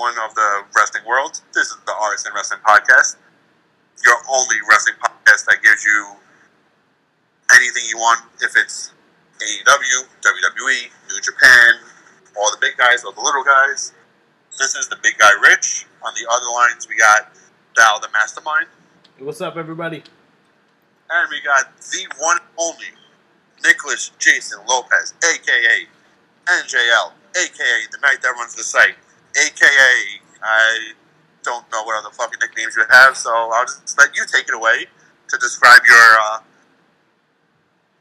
one of the wrestling world. This is the RSN Wrestling Podcast, your only wrestling podcast that gives you anything you want. If it's AEW, WWE, New Japan, all the big guys, all the little guys. This is the big guy Rich. On the other lines, we got Dal the Mastermind. What's up, everybody? And we got the one only Nicholas Jason Lopez, aka NJL, aka the night that runs the site, aka I don't know what other fucking nicknames you have, so I'll just let you take it away to describe your uh,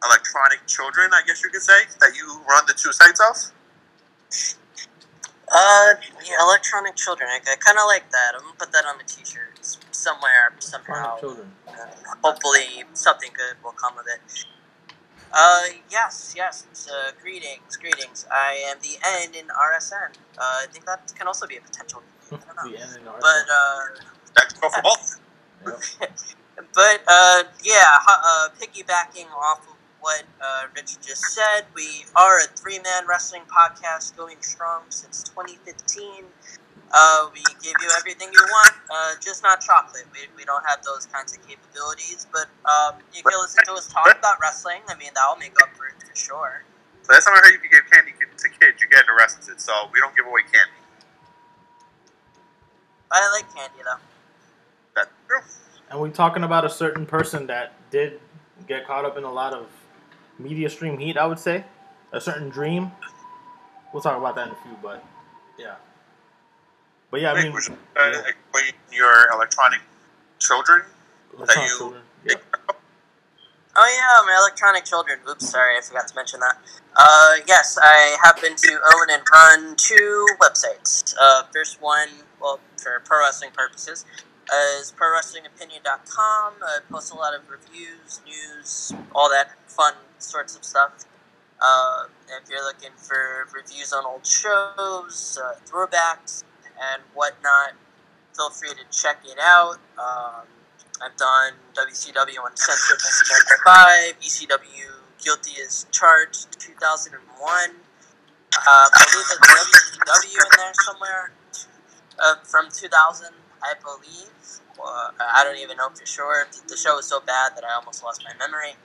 electronic children, I guess you could say, that you run the two sites of. Uh, yeah, electronic children. I, I kind of like that. I'm gonna put that on the t-shirts somewhere somehow. Electronic children. Uh, hopefully, something good will come of it. Uh, yes, yes. Uh, greetings, greetings. I am the N in RSN. Uh, I think that can also be a potential. I don't know. the end in our But uh, That can go for but uh, yeah, uh, piggybacking off of what uh, Rich just said, we are a three-man wrestling podcast going strong since 2015. Uh, we give you everything you want, uh, just not chocolate. We, we don't have those kinds of capabilities, but um, you can listen to us talk about wrestling. I mean, that will make up for it for sure. So last time I heard you could give candy to kids, you get arrested. So we don't give away candy. I like candy though. That's true. And we're talking about a certain person that did get caught up in a lot of media stream heat, I would say. A certain dream. We'll talk about that in a few, but yeah. But yeah, I Nick, mean, would you, uh, yeah. explain your electronic children? electronic you- children. Yeah. Oh yeah, my electronic children. Oops, sorry, I forgot to mention that. Uh, yes, I happen to own and run two websites. Uh, first one, well, for pro wrestling purposes, uh, is ProWrestlingOpinion.com. I post a lot of reviews, news, all that fun sorts of stuff. Uh, if you're looking for reviews on old shows, uh, throwbacks, and whatnot, feel free to check it out. Um, I've done WCW Uncensored 1995, ECW Guilty as Charged 2001. Uh, I believe there's WCW in there somewhere uh, from 2000, I believe. Uh, I don't even know for sure. The show was so bad that I almost lost my memory.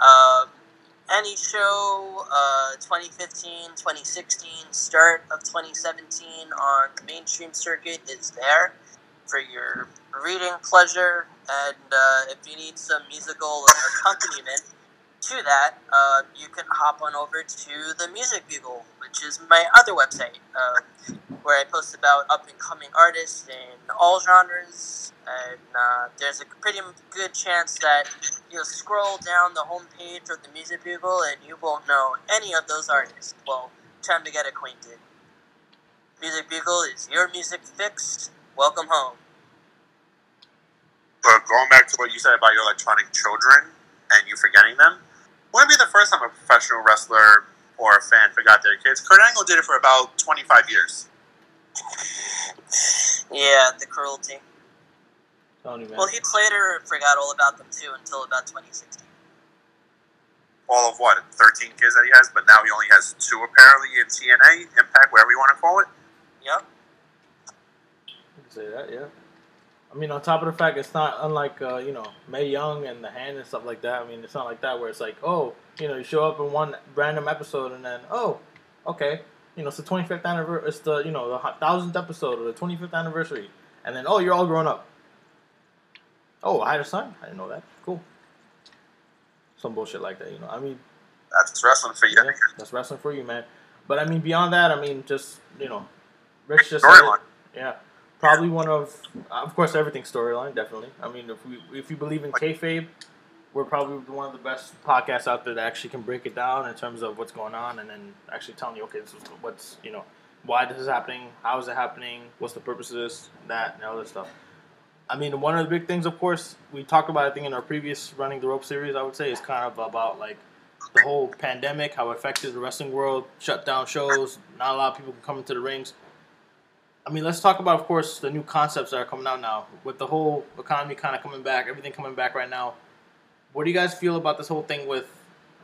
Um, any show, uh, 2015, 2016, start of 2017 on the mainstream circuit is there for your reading pleasure. And uh, if you need some musical accompaniment to that, uh, you can hop on over to the Music Bugle, which is my other website, uh, where I post about up and coming artists in all genres. And uh, there's a pretty good chance that you'll scroll down the homepage of the Music Bugle and you won't know any of those artists. Well, time to get acquainted. Music Bugle is your music fixed. Welcome home. But going back to what you said about your electronic children and you forgetting them, wouldn't be the first time a professional wrestler or a fan forgot their kids. Kurt Angle did it for about 25 years. Yeah, the cruelty. Tony, man. Well, he later forgot all about them too until about 2016. All of what, 13 kids that he has, but now he only has two apparently in TNA, Impact, whatever you want to call it. Yep. You can say that, yeah. I mean, on top of the fact, it's not unlike uh, you know Mae Young and the Hand and stuff like that. I mean, it's not like that where it's like, oh, you know, you show up in one random episode and then, oh, okay, you know, it's the 25th anniversary, it's the you know the thousandth episode or the 25th anniversary, and then oh, you're all grown up. Oh, I had a son. I didn't know that. Cool. Some bullshit like that, you know. I mean, That's wrestling for you. yeah, that's wrestling for you, man. But I mean, beyond that, I mean, just you know, Rich just said. Yeah, probably one of, of course, everything's storyline. Definitely. I mean, if we if you believe in kayfabe, we're probably one of the best podcasts out there that actually can break it down in terms of what's going on, and then actually telling you, okay, this is what's you know, why this is happening, how is it happening, what's the purpose of this, that, and all this stuff. I mean, one of the big things, of course, we talked about. I think in our previous running the rope series, I would say, is kind of about like the whole pandemic, how it affected the wrestling world, shut down shows, not a lot of people can come into the rings. I mean, let's talk about, of course, the new concepts that are coming out now. With the whole economy kind of coming back, everything coming back right now, what do you guys feel about this whole thing with,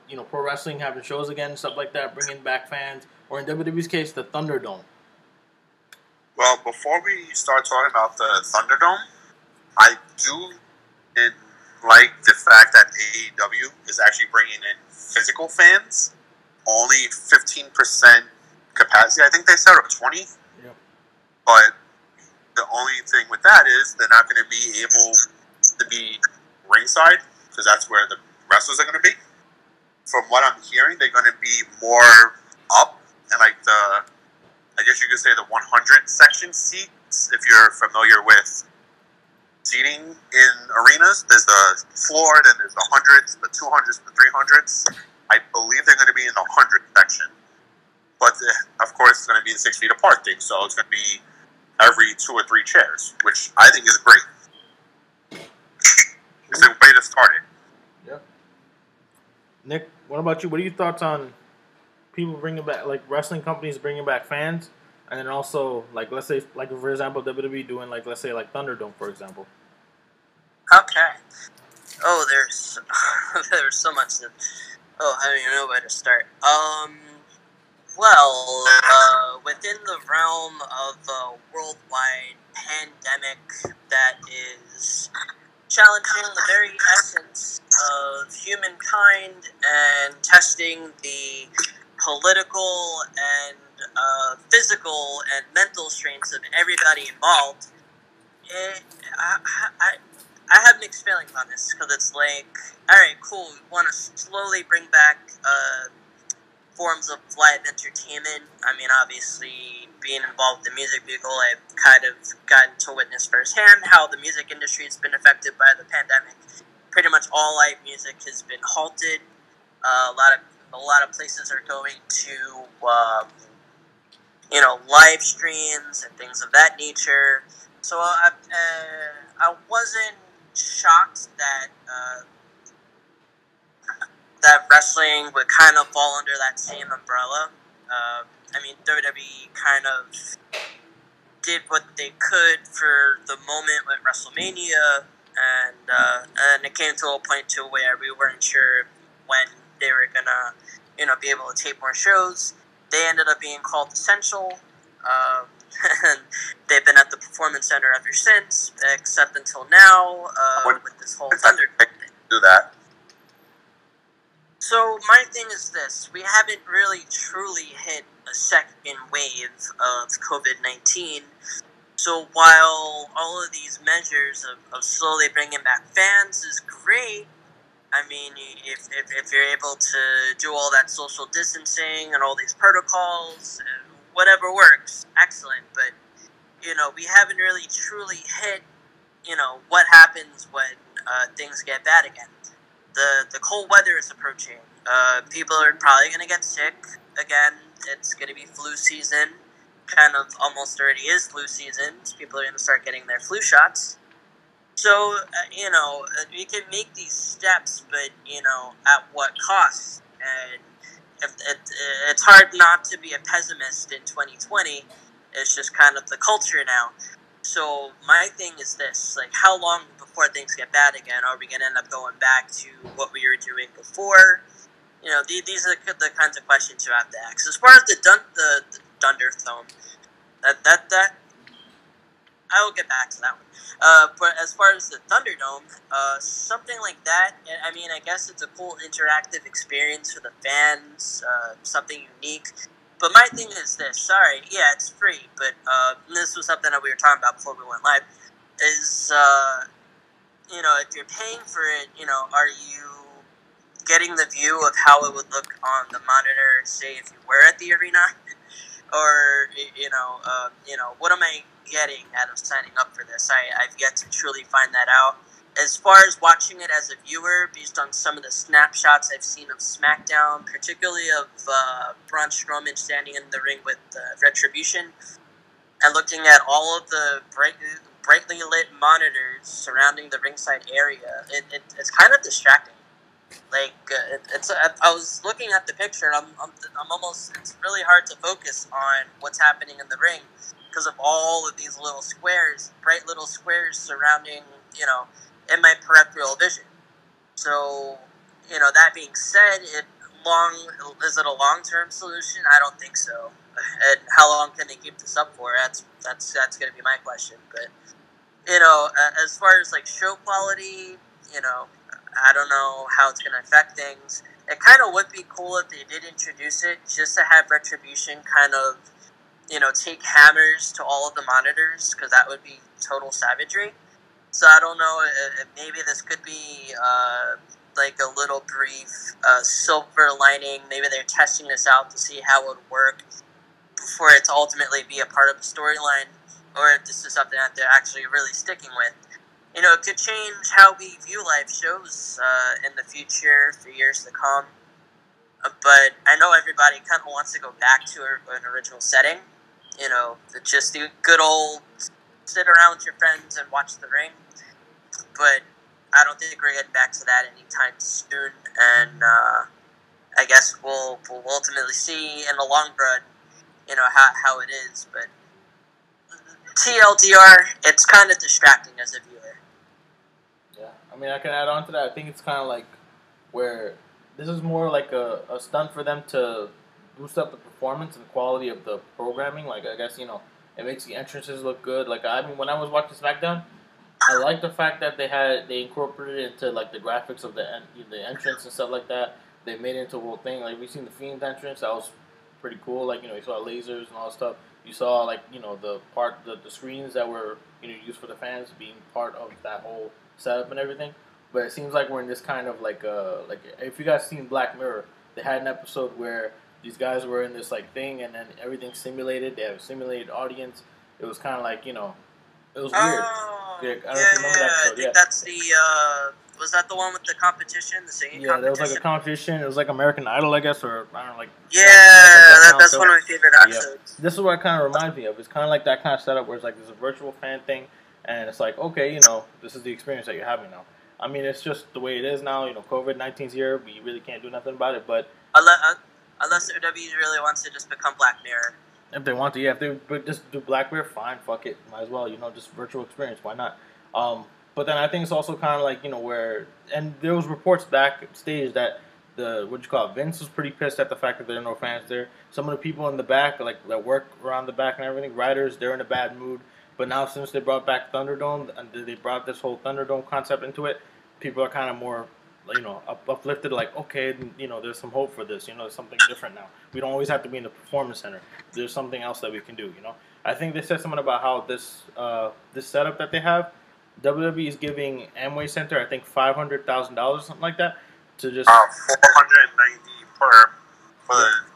you know, pro wrestling having shows again, stuff like that, bringing back fans, or in WWE's case, the Thunderdome? Well, before we start talking about the Thunderdome, I do like the fact that AEW is actually bringing in physical fans, only 15% capacity, I think they said, or 20 but the only thing with that is they're not going to be able to be ringside because that's where the wrestlers are going to be. From what I'm hearing, they're going to be more up and like the, I guess you could say the 100 section seats. If you're familiar with seating in arenas, there's the floor, then there's the hundreds, the 200s, the 300s. I believe they're going to be in the 100 section. But the, of course, it's going to be the six feet apart thing, so it's going to be every two or three chairs, which I think is great. It's a way to start it. Nick, what about you? What are your thoughts on people bringing back, like wrestling companies bringing back fans, and then also, like, let's say, like for example, WWE doing, like, let's say, like Thunderdome, for example. Okay. Oh, there's there's so much. To, oh, I don't even know where to start. Um. Well, uh, within the realm of a worldwide pandemic that is challenging the very essence of humankind and testing the political and uh, physical and mental strengths of everybody involved. It, I, I, I have mixed feelings on this because it's like, all right, cool. We want to slowly bring back uh, forms of live entertainment. I mean, obviously, being involved in the music bugle, I've kind of gotten to witness firsthand how the music industry has been affected by the pandemic. Pretty much all live music has been halted. Uh, a lot of a lot of places are going to, um, you know, live streams and things of that nature. So I, uh, I wasn't shocked that uh, that wrestling would kind of fall under that same umbrella. Uh, I mean, WWE kind of did what they could for the moment with WrestleMania, and uh, and it came to a point to where we weren't sure when they were gonna, you know, be able to tape more shows. They ended up being called essential. Um, and they've been at the performance center ever since, except until now uh, with this whole Thunder. Do that. So my thing is this: we haven't really truly hit a second wave of COVID nineteen. So while all of these measures of, of slowly bringing back fans is great, I mean, if, if, if you're able to do all that social distancing and all these protocols, and whatever works, excellent. But you know, we haven't really truly hit, you know, what happens when uh, things get bad again the the cold weather is approaching. Uh, people are probably going to get sick again. It's going to be flu season. Kind of almost already is flu season. People are going to start getting their flu shots. So uh, you know uh, we can make these steps, but you know at what cost? And if, it, it's hard not to be a pessimist in 2020. It's just kind of the culture now. So my thing is this: like, how long before things get bad again? Are we going to end up going back to what we were doing before? You know, these are the kinds of questions you have to ask. As far as the dun- the, the Thunderdome, that that that I will get back to that one. Uh, but as far as the Thunderdome, uh, something like that, I mean, I guess it's a cool interactive experience for the fans, uh, something unique. But my thing is this. Sorry, yeah, it's free, but uh, this was something that we were talking about before we went live. Is uh, you know, if you're paying for it, you know, are you getting the view of how it would look on the monitor, say if you were at the arena, or you know, uh, you know, what am I getting out of signing up for this? I, I've yet to truly find that out as far as watching it as a viewer, based on some of the snapshots I've seen of SmackDown, particularly of uh, Braun Strowman standing in the ring with uh, Retribution, and looking at all of the bright, brightly lit monitors surrounding the ringside area, it, it, it's kind of distracting. Like uh, it, it's, I was looking at the picture, and I'm, I'm, I'm almost. It's really hard to focus on what's happening in the ring because of all of these little squares, bright little squares surrounding, you know, in my peripheral vision. So, you know, that being said, it long is it a long term solution? I don't think so. and how long can they keep this up for? That's that's that's going to be my question. But you know, as far as like show quality, you know, I don't know how it's going to affect things. It kind of would be cool if they did introduce it, just to have Retribution kind of, you know, take hammers to all of the monitors, because that would be total savagery. So I don't know. Maybe this could be uh, like a little brief uh, silver lining. Maybe they're testing this out to see how it would work before it to ultimately be a part of the storyline, or if this is something that they're actually really sticking with. You know, it could change how we view live shows uh, in the future for years to come. Uh, but I know everybody kind of wants to go back to an original setting. You know, just the good old sit around with your friends and watch the ring. But I don't think we're getting back to that anytime soon. And uh, I guess we'll, we'll ultimately see in the long run, you know, how, how it is. But TLDR, it's kind of distracting as a viewer. Yeah, I mean, I can add on to that. I think it's kind of like where this is more like a, a stunt for them to boost up the performance and quality of the programming. Like, I guess, you know, it makes the entrances look good. Like, I mean, when I was watching SmackDown, I like the fact that they had they incorporated into like the graphics of the the entrance and stuff like that. They made it into a whole thing. Like we seen the Fiend entrance, that was pretty cool. Like you know, you saw lasers and all that stuff. You saw like you know the part the, the screens that were you know used for the fans being part of that whole setup and everything. But it seems like we're in this kind of like uh like if you guys seen Black Mirror, they had an episode where these guys were in this like thing and then everything simulated. They have a simulated audience. It was kind of like you know it was weird. Oh, yeah, I, yeah. I think yeah. that's the. Uh, was that the one with the competition, the singing yeah, there was like a competition. It was like American Idol, I guess, or I don't know, like. Yeah, that, that's one of my favorite episodes. This is what it kind of reminds me of. It's kind of like that kind of setup where it's like there's a virtual fan thing, and it's like, okay, you know, this is the experience that you're having now. I mean, it's just the way it is now. You know, COVID 19's here. We really can't do nothing about it. But uh, unless WWE really wants to just become Black Mirror. If they want to, yeah. If they just do Black Mirror, fine, fuck it, might as well. You know, just virtual experience. Why not? Um, but then I think it's also kind of like you know where, and there was reports backstage that the what you call it, Vince was pretty pissed at the fact that there are no fans there. Some of the people in the back, like that work around the back and everything, writers, they're in a bad mood. But now since they brought back Thunderdome and they brought this whole Thunderdome concept into it, people are kind of more you know up, uplifted like okay you know there's some hope for this you know there's something different now. We don't always have to be in the performance center. There's something else that we can do you know? I think they said something about how this uh, this setup that they have wwe is giving amway center i think $500000 or something like that to just uh, 490 per for the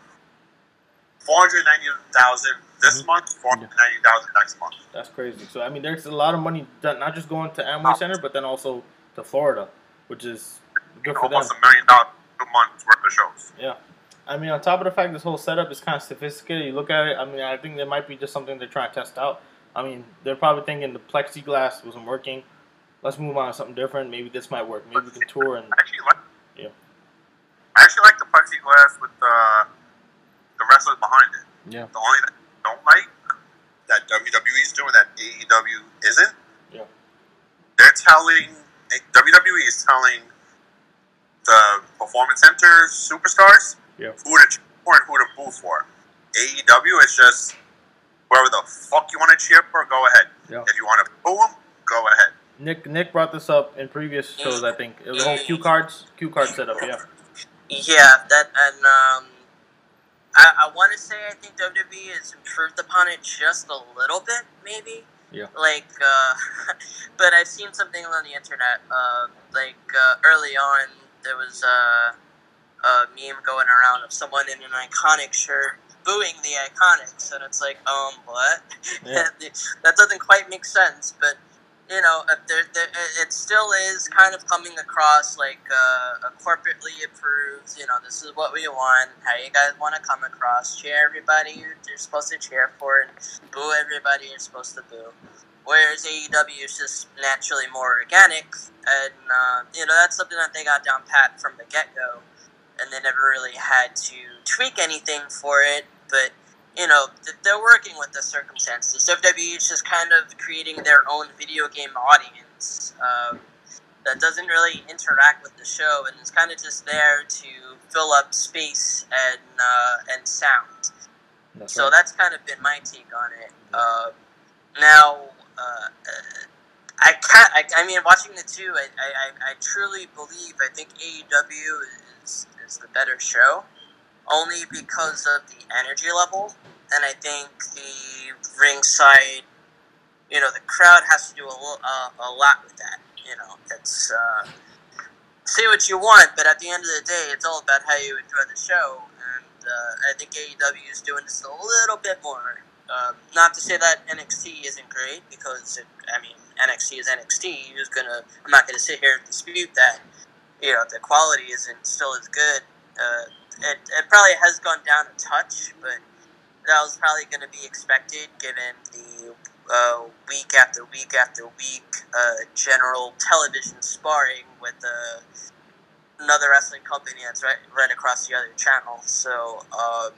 490000 this mm-hmm. month 490000 next month. That's crazy. So i mean there's a lot of money done, not just going to amway center but then also to florida which is good for almost them. a million dollars a month worth of shows. Yeah. I mean, on top of the fact this whole setup is kind of sophisticated, you look at it. I mean, I think there might be just something they're trying to test out. I mean, they're probably thinking the plexiglass wasn't working. Let's move on to something different. Maybe this might work. Maybe we can tour and I actually like. Yeah. I actually like the plexiglass with the the wrestlers behind it. Yeah. The only thing I don't like that WWE's doing that AEW isn't. Yeah. They're telling WWE is telling the performance center superstars yeah. who to cheer for and who to boo for. AEW is just whoever the fuck you want to cheer for, go ahead. Yeah. If you want to boo them, go ahead. Nick Nick brought this up in previous shows. I think the whole cue cards, cue card setup. Yeah. Yeah, that and um, I, I want to say I think WWE has improved upon it just a little bit, maybe. Yeah. Like, uh, but I've seen something on the internet. Uh, like uh, early on, there was a, a meme going around of someone in an iconic shirt booing the IIconics, and it's like, um, what? Yeah. that doesn't quite make sense. But you know, there, there, it still is kind of coming across like uh, a corporately approved. You know, this is what we want. How you guys want to come across? Cheer everybody you're supposed to cheer for, and boo everybody you're supposed to boo. Whereas AEW is just naturally more organic, and uh, you know that's something that they got down pat from the get go, and they never really had to tweak anything for it. But you know, they're working with the circumstances. WWE is just kind of creating their own video game audience um, that doesn't really interact with the show and it's kind of just there to fill up space and uh, and sound. That's so right. that's kind of been my take on it. Uh, now, uh, I can't. I, I mean, watching the two, I, I, I- truly believe. I think AEW is is the better show, only because of the energy level, and I think the ringside. You know, the crowd has to do a, lo- uh, a lot with that. You know, it's uh, say what you want, but at the end of the day, it's all about how you enjoy the show. And uh, I think AEW is doing this a little bit more. Um, not to say that NXT isn't great, because it, I mean NXT is NXT. Who's gonna? I'm not gonna sit here and dispute that. You know, the quality isn't still as good. Uh, it, it probably has gone down a touch, but that was probably going to be expected given the uh, week after week after week uh, general television sparring with uh, another wrestling company that's right, right across the other channel. So, um,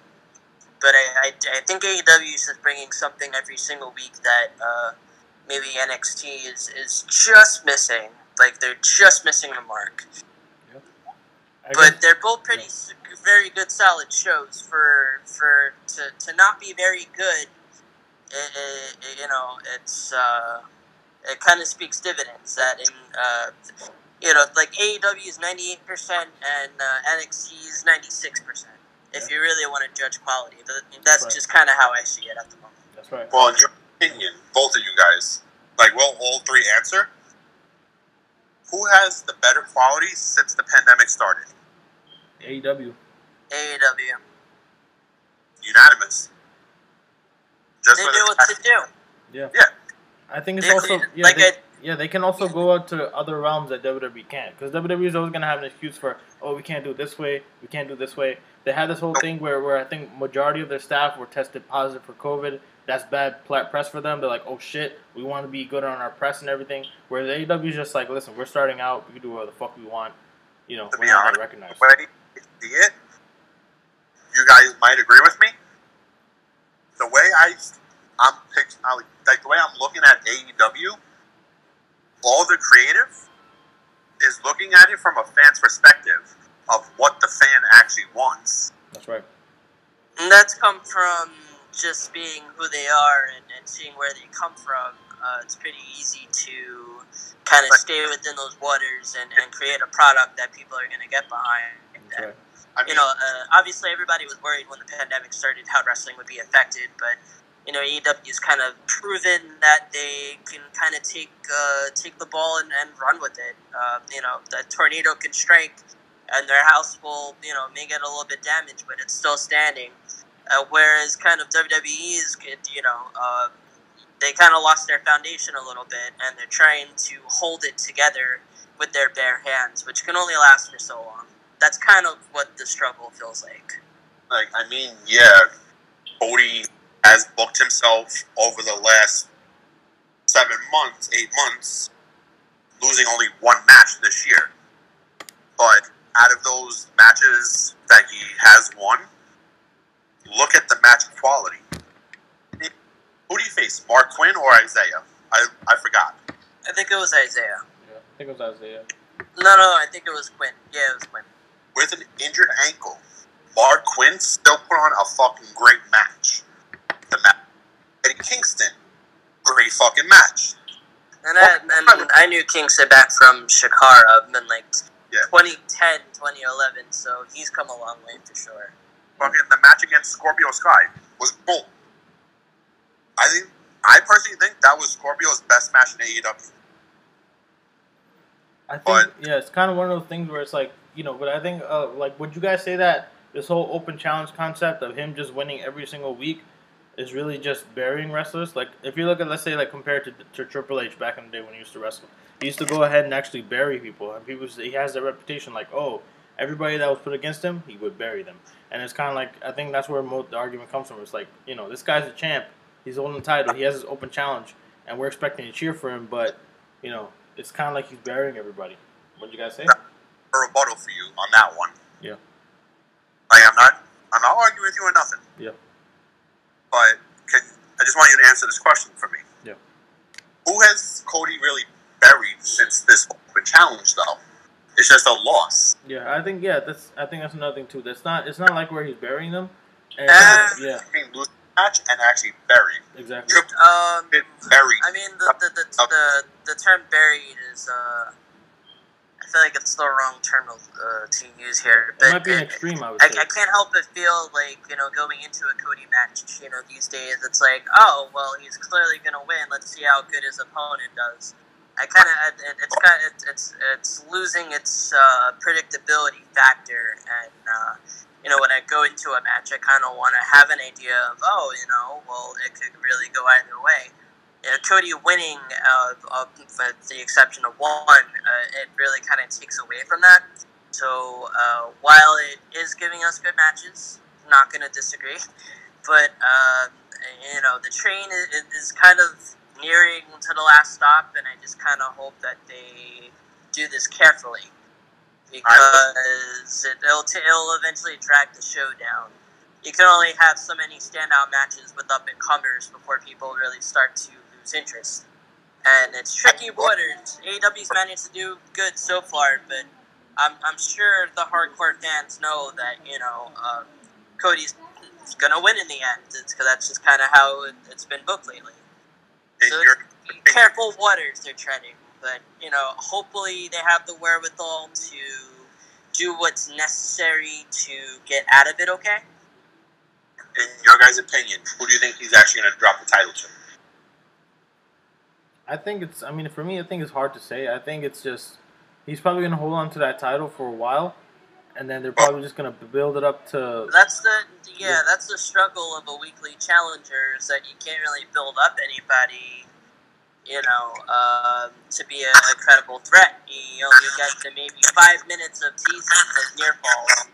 but I, I, I think AEW is just bringing something every single week that uh, maybe NXT is, is just missing. Like, they're just missing the mark. I But guess- they're both pretty, s very good, solid shows for for to, to not be very good. It, it, you know, it's uh, it kind of speaks dividends that in uh, you know, like AEW is ninety eight percent and uh, NXT is ninety six percent. If you really want to judge quality, that's Right. just kind of how I see it at the moment. that's right. Well, in your opinion, both of you guys, like, will all three answer? Who has the better quality since the pandemic started? AEW. AEW, Unanimous. Just they for do what fact- to do. Yeah. Yeah. I think it's They also yeah, like they, I- yeah they can also go out to other realms that WWE can't because WWE is always gonna have an excuse for oh we can't do it this way we can't do it this way. They had this whole oh. thing where, where I think majority of their staff were tested positive for COVID. That's bad press for them. They're like oh shit we want to be good on our press and everything. Whereas AEW is just like listen we're starting out we can do whatever the fuck we want. You know To we're be not honest, gonna recognize. the way I see it, you guys might agree with me. The way I, I'm pick, I, like the way I'm looking at AEW, all the creative is looking at it from a fan's perspective of what the fan actually wants. That's right. And that's come from just being who they are and, and seeing where they come from. Uh, it's pretty easy to kind of Right. stay within those waters and, and create a product that people are going to get behind. That's right. I mean, You know, uh, obviously everybody was worried when the pandemic started how wrestling would be affected, but you know, AEW's kind of proven that they can kind of take uh, take the ball and, and run with it. Uh, you know, the tornado can strike, and their house will, you know, may get a little bit damaged, but it's still standing. Uh, whereas, kind of WWE is, you know, uh, they kind of lost their foundation a little bit, and they're trying to hold it together with their bare hands, which can only last for so long. That's kind of what the struggle feels like. like I mean, yeah, Cody has booked himself over the last seven months, eight months, losing only one match this year. But out of those matches that he has won, look at the match quality. Who do you face, Marq Quen or Isaiah? I, I forgot. I think it was Isaiah. Yeah. I think it was Isaiah. No, no, I think it was Quen. Yeah, it was Quen. With an injured ankle, Marq Quen still put on a fucking great match. The match Eddie Kingston, great fucking match. And I, and I knew Kingston back from Chikara in like Yeah. 2010, 2011, so he's come a long way for sure. Fucking the match against Scorpio Sky was gold. I think I personally think that was Scorpio's best match in AEW. I think But- yeah, it's kind of one of those things where it's like you know, but I think uh, like would you guys say that this whole open challenge concept of him just winning every single week is really just burying wrestlers? Like if you look at let's say like compared to, to Triple H back in the day when he used to wrestle, he used to go ahead and actually bury people, and people he has that reputation like oh everybody that was put against him he would bury them, and it's kind of like I think that's where most the argument comes from. It's like you know this guy's a champ, he's holding the title, he has his open challenge, and we're expecting to cheer for him, but you know it's kind of like he's burying everybody. What do you guys say? A rebuttal for you on that one. Yeah. Like I'm not I'm not arguing with you or nothing. Yeah. But can I just want you to answer this question for me. Yeah. Who has Cody really buried since this open challenge though? It's just a loss. Yeah, I think yeah, that's I think that's another thing too. That's not it's not like where he's burying them. And Uh, yeah, I mean, match and actually buried. Exactly. Triple Um, H buried. I mean, the the, the, the, the term buried is, uh, I feel like it's the wrong term uh, to use here. It might be an extreme, I would I, say. I can't help but feel like, you know, going into a Cody match, you know, these days, it's like, oh, well, he's clearly going to win. Let's see how good his opponent does. I kind of, it, it's kind of, it's, it's losing its uh, predictability factor. And, uh, you know, when I go into a match, I kind of want to have an idea of, oh, you know, well, it could really go either way. Know, Cody winning, uh, uh, with the exception of one, uh, it really kind of takes away from that. So uh, while it is giving us good matches, not going to disagree, but uh, you know the train is, is kind of nearing to the last stop, and I just kind of hope that they do this carefully because it, it'll t- it'll eventually drag the show down. You can only have so many standout matches with up and comers before people really start to lose interest. And it's tricky waters. AEW's managed to do good so far, but I'm, I'm sure the hardcore fans know that you know um, Cody's gonna win in the end. It's because that's just kind of how it, it's been booked lately. In So Be careful waters they're treading, but you know, hopefully they have the wherewithal to do what's necessary to get out of it. Okay. in your guys' opinion, who do you think he's actually going to drop the title to? I think it's. I mean, for me, I think it's hard to say. I think it's just he's probably gonna hold on to that title for a while, and then they're probably just gonna build it up to. That's the yeah. That's the struggle of a weekly challenger is that you can't really build up anybody, you know, um, to be a, a credible threat. You only get to maybe five minutes of teasing with near falls.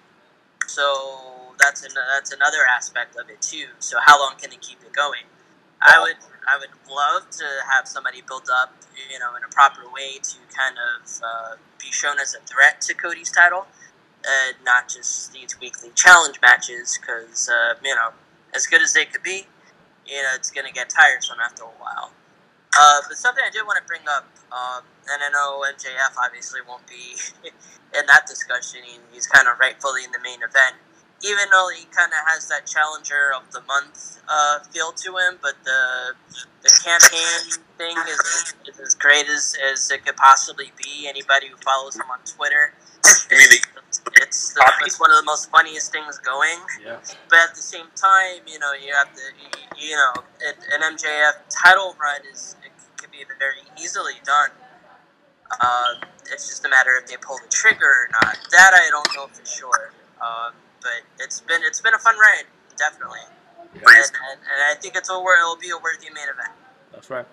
So that's an, that's another aspect of it too. So how long can they keep it going? I would I would love to have somebody build up, you know, in a proper way to kind of uh, be shown as a threat to Cody's title not just these weekly challenge matches because uh, you know as good as they could be you know it's going to get tiresome after a while. Uh, but something i did want to bring up um, and i know mjf obviously won't be in that discussion he, he's kind of rightfully in the main event even though he kind of has that challenger of the month uh, feel to him but the the campaign thing is, is as great as, as it could possibly be anybody who follows him on twitter the it's, the, it's one of the most funniest things going. Yeah. But at the same time, you know, you have to, you, you know, it, an MJF title run is it can be very easily done. Um, it's just a matter if they pull the trigger or not. That I don't know for sure. Um, but it's been it's been a fun ride, definitely. And, and, and I think it's a it'll be a worthy main event. That's right.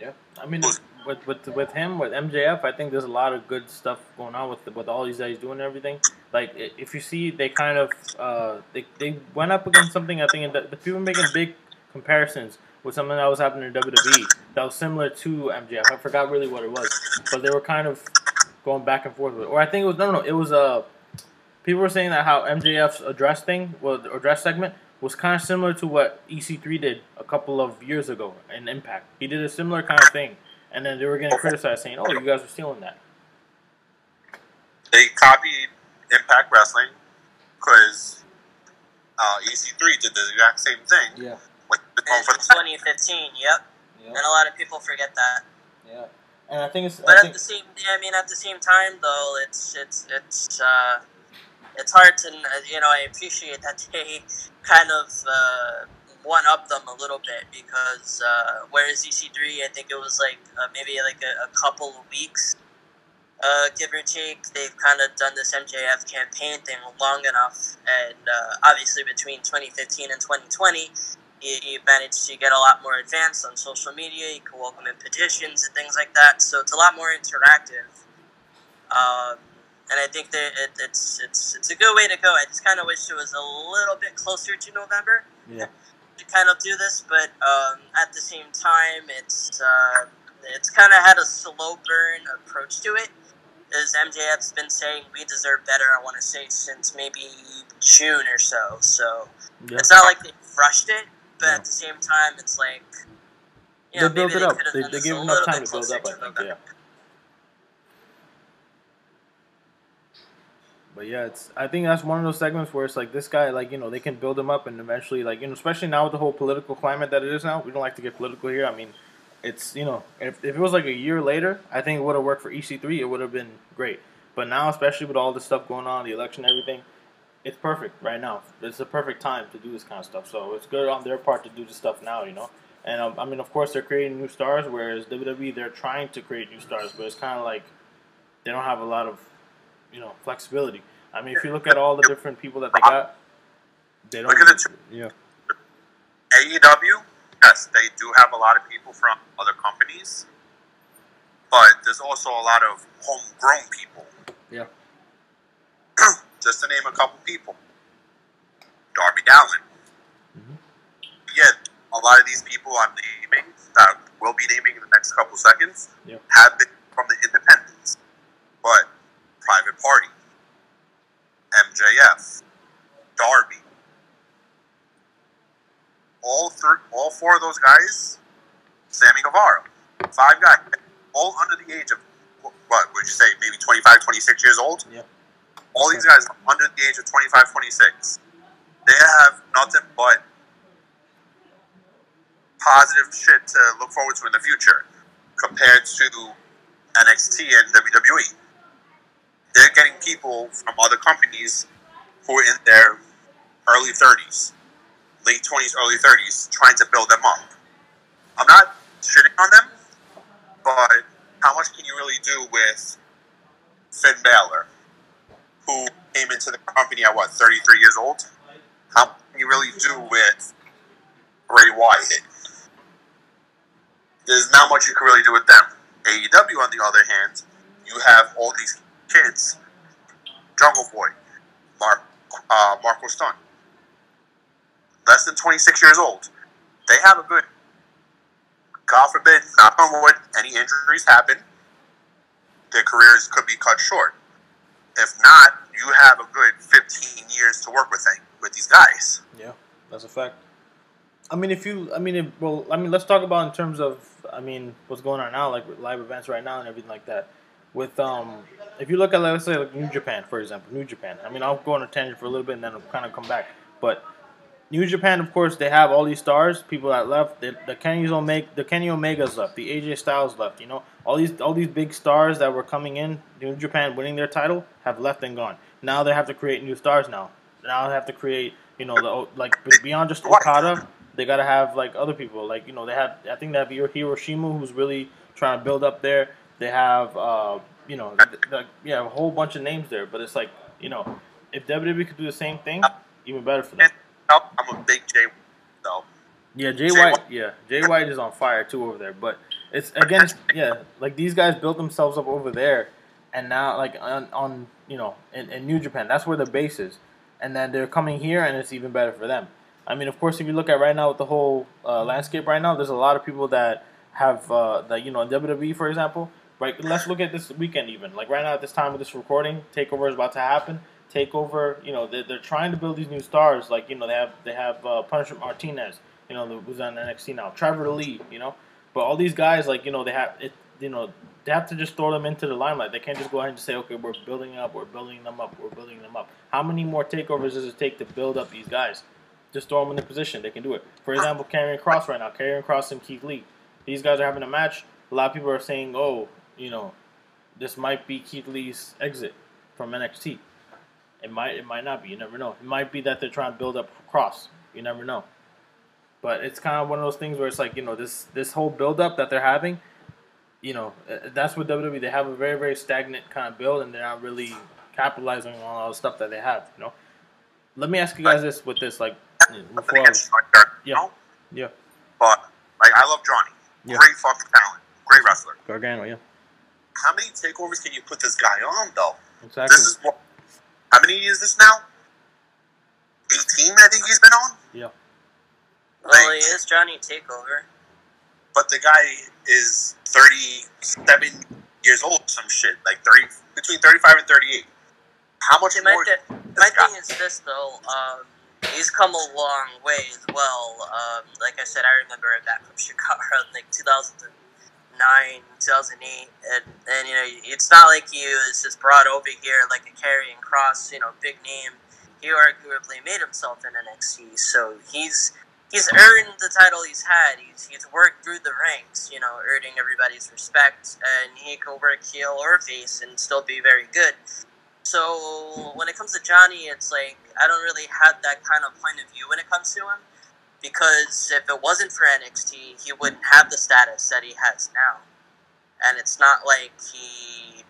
Yeah. I mean, with with with him with MJF, I think there's a lot of good stuff going on with with all these guys doing and everything. Like if you see, they kind of uh, they they went up against something. I think the, the people were making big comparisons with something that was happening in WWE that was similar to MJF. I forgot really what it was, but they were kind of going back and forth with. It. Or I think it was no no no. It was uh people were saying that how MJF's address thing, well, the address segment was kind of similar to what EC3 did a couple of years ago in Impact. He did a similar kind of thing, and then they were getting criticized, saying, "Oh, you guys are stealing that." they copied Impact Wrestling because uh, EC3 did the exact same thing. Yeah, With the In for 2015, yep. yeah, And a lot of people forget that. yeah. And I think it's. But I at think, the same, I mean, at the same time, though, it's it's it's uh, it's hard to, you know, I appreciate that they kind of uh, one up them a little bit because uh, whereas EC3, I think it was like uh, maybe like a, a couple of weeks, uh, give or take. They've kind of done this MJF campaign thing long enough, and uh, obviously between 2015 and 2020 you, you managed to get a lot more advanced on social media. You can welcome in petitions and things like that. So it's a lot more interactive. Um, and I think that it, it's it's it's a good way to go. I just kind of wish it was a little bit closer to November yeah, to kind of do this, but um, at the same time, it's uh, it's kind of had a slow burn approach to it. As MJF's been saying, we deserve better. I want to say since maybe June or so. So yeah. it's not like they rushed it, but No. at the same time, it's like you They built it up. They, they gave enough time to build up. I think. Yeah. But yeah, it's I think that's one of those segments where it's like this guy, like you know, they can build him up and eventually, like you know, especially now with the whole political climate that it is now. We don't like to get political here. I mean, it's you know, if, if it was like a year later, I think it would have worked for EC3. It would have been great. But now, especially with all this stuff going on, the election, everything, it's perfect right now. It's the perfect time to do this kind of stuff. So it's good on their part to do this stuff now, you know. And um, I mean, of course, they're creating new stars, whereas WWE they're trying to create new stars, but it's kind of like they don't have a lot of, you know, flexibility. I mean, if you look at all the different people that they got, they don't. Look at the two. Yeah. AEW, yes, they do have a lot of people from other companies, but there's also a lot of homegrown people. Yeah. Just to name a couple people, Darby Allin. Mhm. Yeah, a lot of these people I'm naming, that will be naming in the next couple seconds, Yeah. have been from the independents. But Private Party, MJF, Darby, all three, all four of those guys, Sammy Guevara, five guys, all under the age of what would you say, maybe 25, 26 years old. Yeah. All these guys under the age of 25, 26. They have nothing but positive shit to look forward to in the future compared to NXT and WWE. They're getting people from other companies who are in their early 30s, late 20s, early 30s, trying to build them up. I'm not shitting on them, but how much can you really do with Finn Balor, who came into the company at what, 33 years old? How can you really do with Bray Wyatt? There's not much you can really do with them. AEW, on the other hand, you have all these kids, Jungle Boy, Mark, uh, Marko Stunt, less than 26 years old. They have a good, God forbid, knock on wood, any injuries happen, their careers could be cut short. If not, you have a good 15 years to work with them, with these guys. Yeah, that's a fact. I mean, if you, I mean, if, well, I mean, let's talk about in terms of, I mean, what's going on now, like with live events right now and everything like that. With um, if you look at let's say like New Japan, for example, New Japan. I mean, I'll go on a tangent for a little bit and then I'll kind of come back. But New Japan, of course, they have all these stars, people that left. The, the Kenny's Omega, the Kenny Omegas left. The AJ Styles left. You know, all these all these big stars that were coming in, New Japan winning their title, have left and gone. Now they have to create new stars. Now, now they have to create, you know, the like beyond just Okada, they gotta have like other people. Like you know, they have I think they have Hiroshima, who's really trying to build up there. They have uh, you know, th- th- yeah, a whole bunch of names there. But it's like you know, if WWE could do the same thing, even better for them. I'm a big Jay though. Yeah, Jay Jay White. White. Yeah, Jay White is on fire too over there. But it's again, yeah, like these guys built themselves up over there, and now like on, on you know in, in New Japan, that's where the base is, and then they're coming here, and it's even better for them. I mean, of course, if you look at right now with the whole uh, landscape right now, there's a lot of people that have uh, that you know WWE, for example. Right, let's look at this weekend even. Like right now at this time of this recording, Takeover is about to happen. Takeover, you know, they're, they're trying to build these new stars. Like you know, they have they have uh, Punishment Martinez, you know, who's on NXT now. Trevor Lee, you know, but all these guys, like you know, they have it. You know, they have to just throw them into the limelight. They can't just go ahead and say, okay, we're building up, we're building them up, we're building them up. How many more takeovers does it take to build up these guys? Just throw them in the position. They can do it. For example, Karrion Kross right now, Karrion Kross and Keith Lee. These guys are having a match. A lot of people are saying, oh, you know, this might be Keith Lee's exit from NXT. It might, it might not be. You never know. It might be that they're trying to build up Kross. You never know. But it's kind of one of those things where it's like you know this this whole build up that they're having. You know, uh, that's what WWE. They have a very very stagnant kind of build, and they're not really capitalizing on all the stuff that they have. You know. Let me ask you guys this with this like before. I- Gargano, Yeah. Yeah. but like I love Johnny. Yeah. Great fucking talent. Great wrestler. Gargano, yeah, How many takeovers can you put this guy on though? exactly. This is what. How many is this now? 18, I think he's been on. yeah, Well, he is Johnny Takeover. But the guy is 37 years old, some shit. Like 30, between 35 and 38. How much See, my, more? th- my thing is this though. Um, he's come a long way as well. Um, like I said, I remember it back from Chicago, like 2000, 2009, 2008, and, and you know, it's not like he was just brought over here like a Karrion Kross, you know, big name. He arguably made himself in NXT, so he's he's earned the title he's had. He's he's worked through the ranks, you know, earning everybody's respect, and he can work heel or face and still be very good. So when it comes to Johnny, it's like I don't really have that kind of point of view when it comes to him because if it wasn't for NXT, he wouldn't have the status that he has now. And it's not like he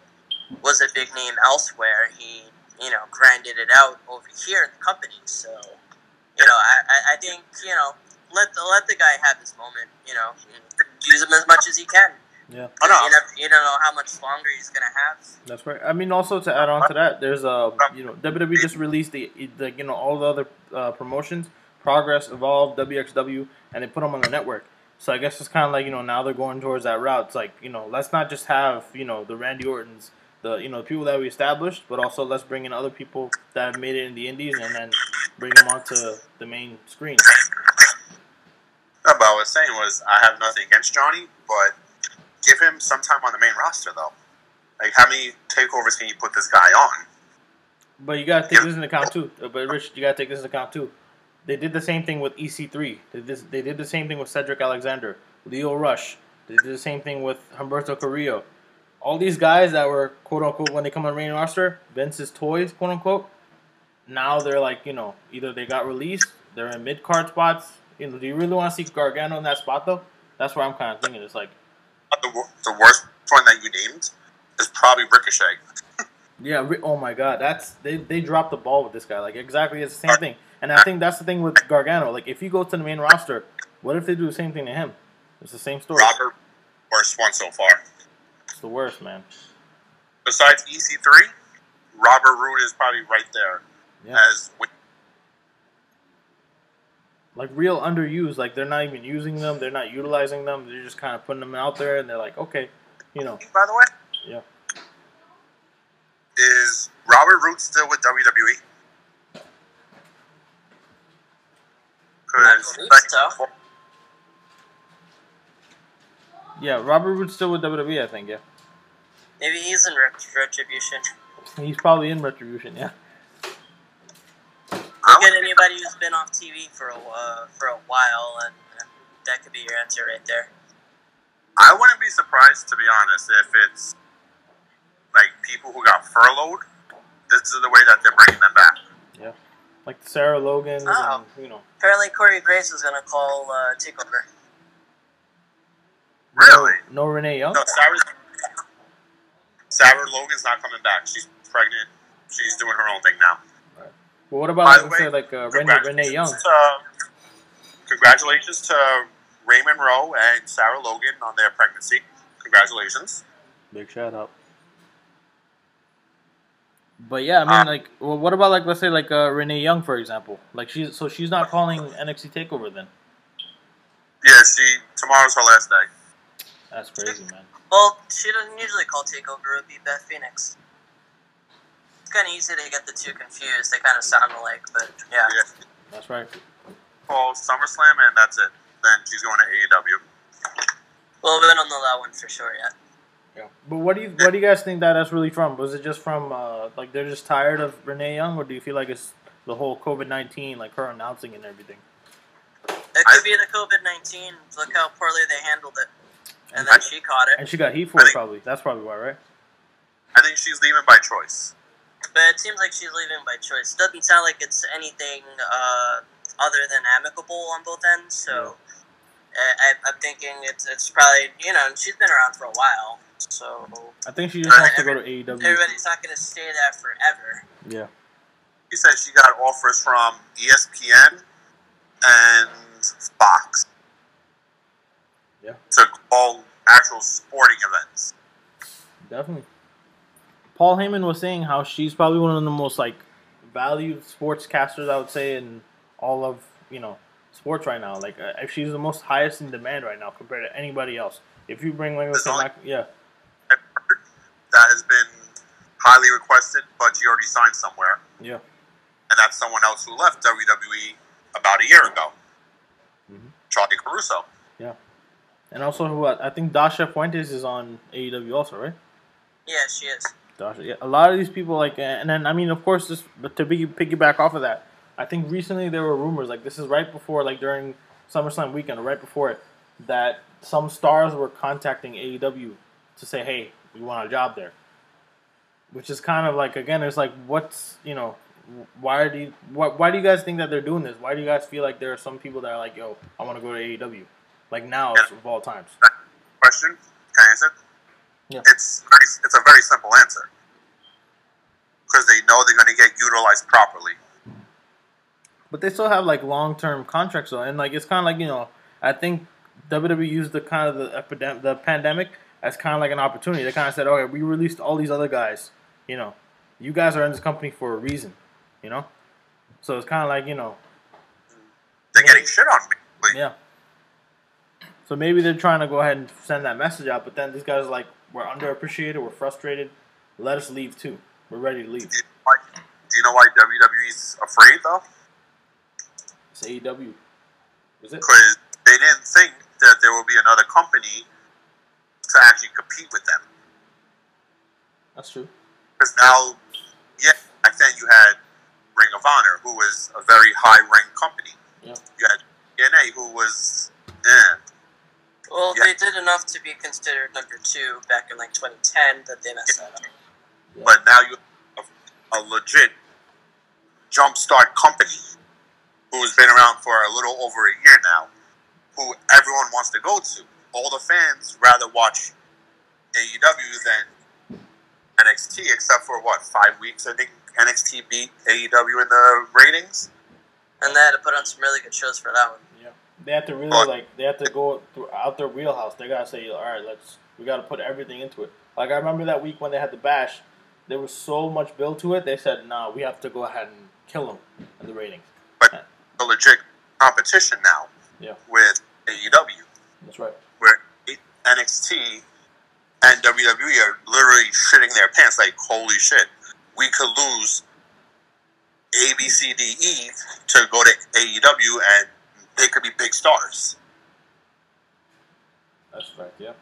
was a big name elsewhere. He, you know, grinded it out over here in the company. So, you know, I, I think, you know, let the, let the guy have his moment, you know, use him as much as he can. Yeah. Oh, no. You, never, you don't know how much longer he's going to have. That's right. I mean, also to add on to that, there's uh, you know, WWE just released the, the you know all the other uh, promotions, Progress, Evolve, WXW, and they put them on the network. So I guess it's kind of like you know now they're going towards that route. It's like you know let's not just have you know the Randy Ortons, the you know the people that we established, but also let's bring in other people that have made it in the Indies and then bring them onto the main screen. No, but I was saying was I have nothing against Johnny, but give him some time on the main roster though. Like how many takeovers can you put this guy on? But you gotta take this into account too. But Rich, you gotta take this into account too. They did the same thing with EC3. They did, this, they did the same thing with Cedric Alexander, Lio Rush. They did the same thing with Humberto Carrillo. All these guys that were quote unquote when they come on the main roster, Vince's toys, quote unquote. Now they're like you know either they got released, they're in mid card spots. You know, do you really want to see Gargano in that spot though? That's where I'm kind of thinking. It's like The, the worst one that you named is probably Ricochet. Yeah. Oh my God. That's they they dropped the ball with this guy. Like exactly it's the same thing. And I think that's the thing with Gargano. Like if you go to the main roster, what if they do the same thing to him? It's the same story. Robert, worst one so far. It's the worst, man. Besides EC3, Robert Roode is probably right there Yeah. as with Like real underused. Like they're not even using them. They're not utilizing them. They're just kind of putting them out there, and they're like, okay, you know, by the way. Yeah. Is Robert Roode still with WWE? Because so. yeah. Robert Roode's still with WWE, I think. Yeah. Maybe he's in retribution. He's probably in Retribution. Yeah. Look at anybody who's been off TV for a uh, for a while, and, and that could be your answer right there. I wouldn't be surprised, to be honest, if it's like people who got furloughed. This is the way that they're bringing them back. Like Sarah Logan's, Oh. and you know. Apparently, Corey Graves is going to call uh, Takeover. Really? No, no Renee Young. No, Sarah. Sarah Logan's not coming back. She's pregnant. She's doing her own thing now. Well, what about By like, the say way, like uh, Renee, Renee Young? Congratulations to- congratulations to Raymond Rowe and Sarah Logan on their pregnancy. Congratulations. Big shout out. But yeah, I mean, Uh, like, well, what about like, let's say like uh, Renee Young, for example? Like, she's so she's not calling NXT Takeover then. Yeah, she tomorrow's her last day. That's crazy, man. Well, she doesn't usually call Takeover. It would be Beth Phoenix. It's kind of easy to get the two confused. They kind of sound alike, but yeah. Yeah. That's right. Call SummerSlam and that's it. Then she's going to AEW. Well, we don't know that one for sure yet. Yeah. But what do you what do you guys think that that's really from? Was it just from uh, like they're just tired of Renee Young, or do you feel like it's the whole COVID nineteen, like her announcing and everything? It I- could be the COVID nineteen. Look how poorly they handled it, and And, then she caught it. and she got heat for I it, think- probably. That's probably why, right? I think she's leaving by choice. But it seems like she's leaving by choice. Doesn't sound like it's anything uh, other than amicable on both ends. So I, I, I'm thinking it's it's probably you know she's been around for a while. So I think she just wants to go to AEW. everybody's not going to stay there forever. Yeah. She said she got offers from ESPN and Fox. Yeah. To call actual sporting events. Definitely. Paul Heyman was saying how she's probably one of the most like valued sportscasters I would say in all of you know sports right now. Like uh, she's the most highest in demand right now compared to anybody else. If you bring like let's. Mac- yeah, I've heard That has been highly requested, but she already signed somewhere. yeah, And that's someone else who left WWE about a year ago. Mhm. Charlie Caruso. Yeah. And also, who I think Dasha Fuentes is on AEW also, right? Yeah, she is. Dasha, yeah. A lot of these people like, and then I mean, of course, just but to piggyback off of that, I think recently there were rumors like this is right before like during SummerSlam weekend or right before it that some stars were contacting AEW to say, hey, we want a job there. Which is kind of like again, it's like what's you know, why do you why, why do you guys think that they're doing this? Why do you guys feel like there are some people that are like, yo, I want to go to AEW, like now Yeah. of all times? Question? Can I answer? Yeah. It's very, it's a very simple answer. Because they know they're going to get utilized properly. But they still have like long term contracts though, and like it's kind of like you know, I think WWE used the kind of the epidemic, the pandemic as kind of like an opportunity. They kind of said, okay, we released all these other guys, you know, you guys are in this company for a reason, you know. So it's kind of like you know, They're getting shit on me. Yeah. So maybe they're trying to go ahead and send that message out, but then these guys are like, we're underappreciated, we're frustrated, let us leave too. We're ready to leave. Do you know why- do you know why WWE's afraid, though? It's AEW. Is it? Because they didn't think that there will be another company to actually compete with them. That's true. Because now, yeah, back then you had Ring of Honor, who was a very high ranked company. Yeah. You had TNA, who was, eh. Well, Yeah. they did enough to be considered number two back in like 2010 that they messed that up. But now you have a, a legit jumpstart company who's been around for a little over a year now, who everyone wants to go to. All the fans rather watch AEW than NXT, except for what five weeks I think NXT beat AEW in the ratings. And they had to put on some really good shows for that one. Yeah, they have to really But- like they have to go throughout their wheelhouse. They gotta say, all right, let's we gotta put everything into it. Like I remember that week when they had the bash, there was so much build to it. They said, nah, we have to go ahead and kill them in the ratings. A legit competition now Yeah, with AEW, that's right. Where NXT and WWE are literally shitting their pants. Like, holy shit, we could lose A, B, C, D, E to go to AEW, and they could be big stars. That's right. Yeah,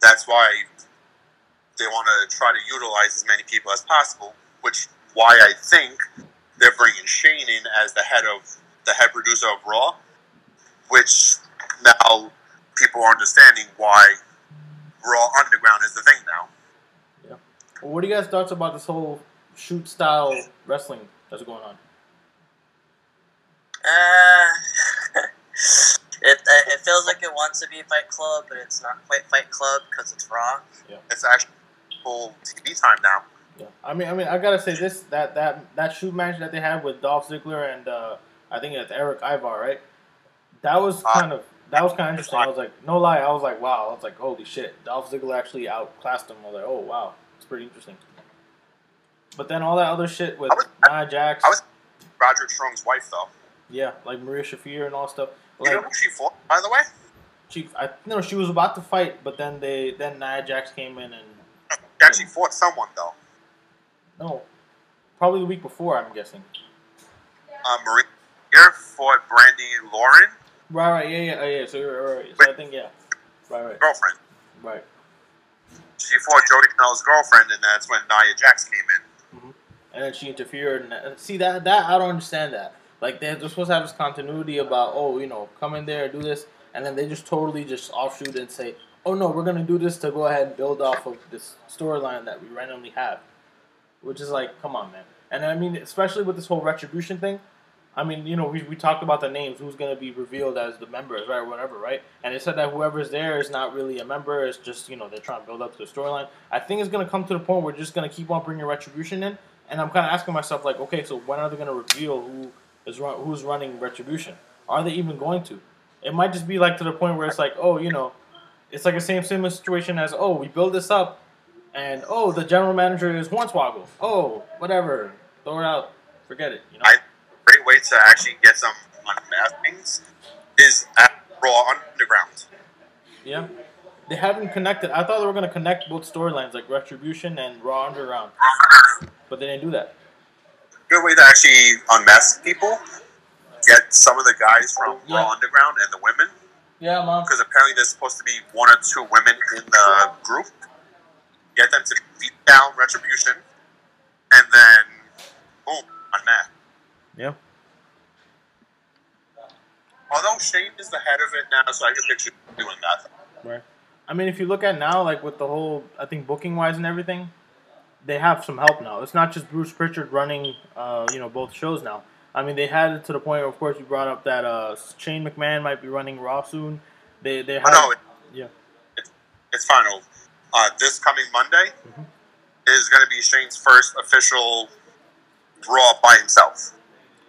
That's why they want to try to utilize as many people as possible. Which why I think they're bringing Shane in as the head of the head producer of Raw, which now people are understanding why Raw Underground is the thing now. Well, what do you guys thoughts about this whole shoot style wrestling that's going on? Uh, it, uh, it feels like it wants to be Fight Club, but it's not quite Fight Club because it's Raw. Yeah. It's actually full TV time now. Yeah, I mean, I mean, I gotta say this that that that shoot match that they had with Dolph Ziggler and uh, I think it's Eric Ivar, right? That was Uh, kind of that was kind of interesting. I was like, no lie, I was like, wow, I was like, holy shit, Dolph Ziggler actually outclassed him. I was like, oh wow, it's pretty interesting. But then all that other shit with was- Nia Jax, I was Roderick Strong's wife, though. yeah, like Maria Shafir and all that stuff. You know Like who she fought, by the way? she, I no, she was about to fight, but then they then Nia Jax came in and She actually fought someone, though. no, probably the week before, I'm guessing. Uh, Maria fought Brandy Lauren, Right, right, yeah, yeah, oh, yeah. So, you're right, so I think yeah, right, right, girlfriend. right. She fought Joey Janela's girlfriend, and that's when Nia Jax came in. Mm-hmm. and then she interfered. And that, see that that I don't understand that. Like they're, they're supposed to have this continuity about oh you know come in there and do this, and then they just totally just offshoot and say oh no we're gonna do this to go ahead and build off of this storyline that we randomly have, which is like come on man. And I mean especially with this whole retribution thing. I mean, you know, we, we talked about the names, who's going to be revealed as the members, right, whatever, right? And it said that whoever's there is not really a member, it's just, you know, they're trying to build up to the storyline. I think it's going to come to the point where just going to keep on bringing Retribution in, and I'm kind of asking myself, like, okay, so when are they going to reveal who is run, who's running Retribution? Are they even going to? It might just be like to the point where it's like, oh, you know, it's like the same similar situation as, oh, we build this up, and oh, the general manager is Hornswoggle. Oh, whatever, throw it out, forget it, you know? I- way to actually get some unmaskings is at Raw Underground. Yeah. They haven't connected. I thought they were going to connect both storylines, like Retribution and Raw Underground. But they didn't do that. Good way to actually unmask people. Get some of the guys from Yeah. Raw Underground and the women Yeah, mom. because apparently there's supposed to be one or two women in the group. Get them to beat down Retribution, and then boom unmask. Yeah. Although Shane is the head of it now, so I can picture doing that. Right. I mean, if you look at now, like with the whole, I think booking wise and everything, they have some help now. It's not just Bruce Pritchard running, uh, you know, both shows now. I mean, they had it to the point. Where, Of course, you brought up that uh, Shane McMahon might be running Raw soon. They they have But no, it, yeah it's final. Uh, this coming Monday Mhm. is going to be Shane's first official Raw by himself.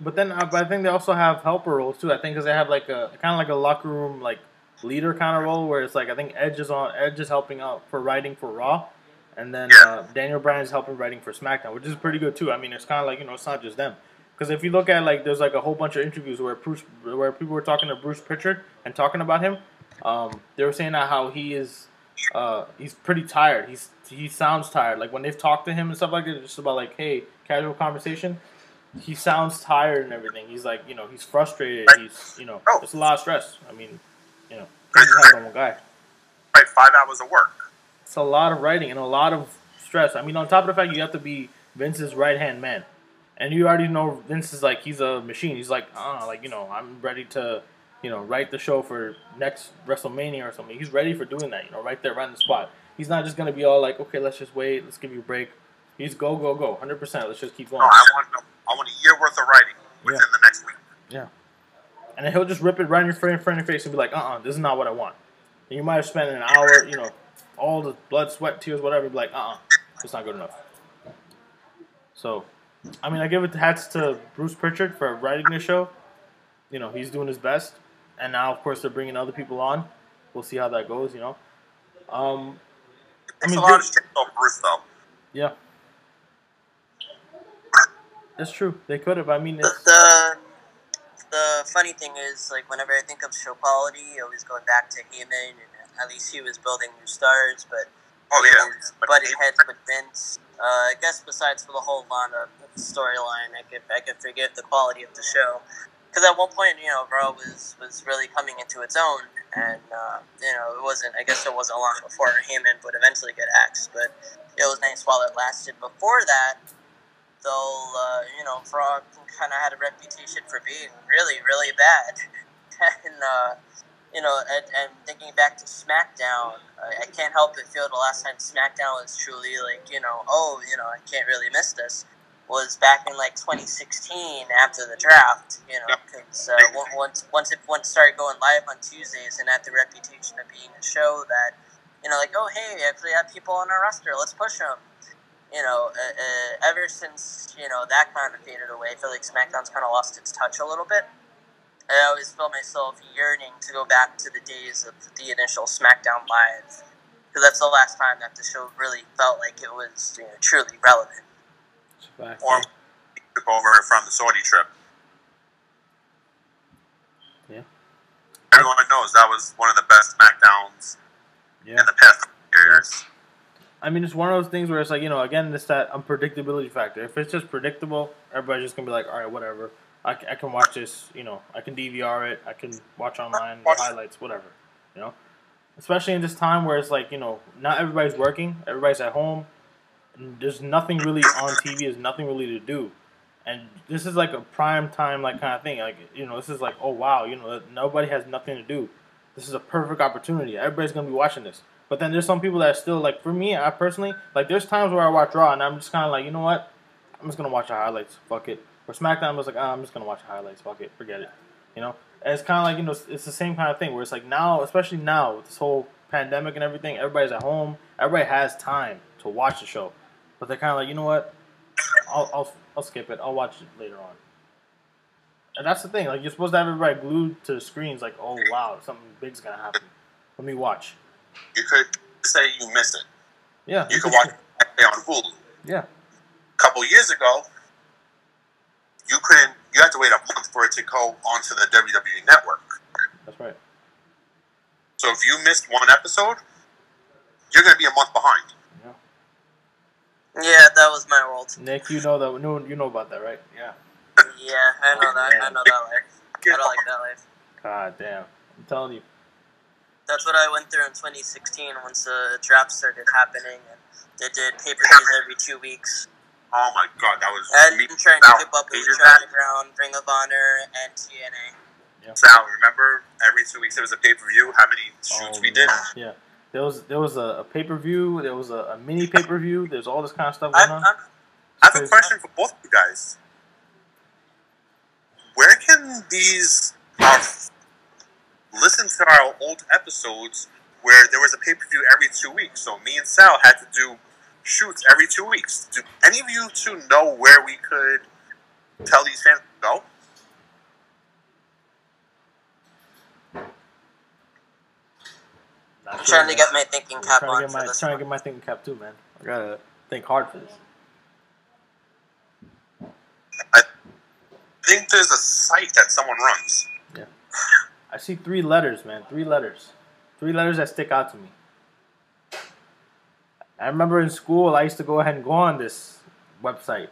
But then, uh, but I think they also have helper roles too. I think because they have like a kind of like a locker room like leader kind of role where it's like I think Edge is on Edge is helping out for writing for Raw, and then uh, Daniel Bryan is helping writing for SmackDown, which is pretty good too. I mean, it's kind of like you know it's not just them. Because if you look at like there's like a whole bunch of interviews where Bruce where people were talking to Bruce Pritchard and talking about him, um, they were saying how he is uh, he's pretty tired. He's he sounds tired. Like when they've talked to him and stuff like that, just about like hey casual conversation he sounds tired and everything. He's like, you know, he's frustrated. He's, you know, it's a lot of stress. I mean, you know, he's a normal guy. Right, five hours of work. It's a lot of writing and a lot of stress. I mean, on top of the fact you have to be Vince's right hand man, and you already know Vince is like he's a machine. He's like, uh, like you know, I'm ready to, you know, write the show for next WrestleMania or something. He's ready for doing that. You know, right there, right on the spot. He's not just gonna be all like, okay, let's just wait, let's give you a break. He's go, go, go, hundred percent. Let's just keep going. No, I want a year worth of writing within Yeah. the next week. Yeah. And then he'll just rip it right in your front, in front of your face and be like, "Uh, uh this is not what I want." And you might have spent an hour, you know, all the blood, sweat, tears, whatever, be like, "Uh, uh it's not good enough." So, I mean, I give it hats to Bruce Pritchard for writing this show. You know, he's doing his best, and now, of course, they're bringing other people on. We'll see how that goes. You know, um, I mean, a lot of shit off Bruce though. yeah, that's true. They could have. I mean, The, it's, the the funny thing is, like, whenever I think of show quality, i always going back to Heyman, and at least he was building new stars, but Oh yeah, was But butting heads with Vince. Uh, I guess besides for the whole Lana storyline, I could I could forgive the quality of the show. Because at one point, you know, Raw was was really coming into its own, and uh, you know, it wasn't. I guess it wasn't long before Heyman would eventually get axed, but it was nice while it lasted. Before that, though, uh, you know, Frog kind of had a reputation for being really, really bad, and uh, you know, and, and thinking back to SmackDown, I, I can't help but feel the last time SmackDown was truly like, you know, oh, you know, I can't really miss this, was back in like 2016 after the draft, you know, because uh, once once it once started going live on Tuesdays and had the reputation of being a show that, you know, like, oh, hey, we actually have people on our roster, let's push them. You know, uh, uh, ever since you know that kind of faded away, I feel like SmackDown's kind of lost its touch a little bit. I always feel myself yearning to go back to the days of the initial SmackDown Live, because that's the last time that the show really felt like it was you know, truly relevant. it's a fact. or took over from the Saudi trip. Yeah. Everyone knows that was one of the best SmackDowns yeah. in the past couple years. I mean, it's one of those things where it's like, you know, again, it's that unpredictability factor. If it's just predictable, everybody's just going to be like, all right, whatever. I, I can watch this, you know, I can DVR it, I can watch online, the highlights, whatever, you know? Especially in this time where it's like, you know, not everybody's working, everybody's at home, and there's nothing really on TV, there's nothing really to do. And this is like a prime time, like, kind of thing. Like, you know, this is like, oh, wow, you know, nobody has nothing to do. This is a perfect opportunity. Everybody's going to be watching this. But then there's some people that still like for me, I personally like there's times where I watch Raw and I'm just kind of like, you know what? I'm just gonna watch the highlights. Fuck it. Or SmackDown, I was like, ah, I'm just gonna watch the highlights. Fuck it. Forget it. You know. And it's kind of like you know, it's- it's the same kind of thing where it's like now, especially now with this whole pandemic and everything, everybody's at home. Everybody has time to watch the show, but they're kind of like, you know what? I'll, I'll I'll skip it. I'll watch it later on. And that's the thing. Like you're supposed to have everybody glued to the screens. Like, oh wow, something big's gonna happen. Let me watch. You could say you missed it. Yeah. You could watch it on Hulu. Yeah. A couple years ago, you couldn't. You had to wait a month for it to go onto the WWE network. That's right. So if you missed one episode, you're going to be a month behind. Yeah. Yeah, that was my world. Nick, you know that. No, you know about that, right? Yeah. Yeah, I know that. I know that life. I don't like that life. God damn. I'm telling you. That's what I went through in 2016 once the draft started happening, and they did pay per views every two weeks. Oh my god, that was I've me. been trying to keep up with hated Lucha that. Ring of Honor, and TNA. Yeah. Sal, remember every two weeks there was a pay per view. How many shoots Oh, we did? Yeah. There was there was a, a pay per view. There was a, a mini pay per view. There's all this kind of stuff going I'm, on. I'm, I have a question for both of you guys. Where can these uh, listen to our old episodes where there was a pay per view every two weeks? So me and Sal had to do shoots every two weeks. Do any of you two know where we could tell these fans to go? I'm trying to get my thinking I'm cap trying to on get for my this trying to get my thinking cap too, man. I gotta think hard for this. I think there's a site that someone runs. I see three letters, man. Three letters. Three letters that stick out to me. I remember in school, I used to go ahead and go on this website.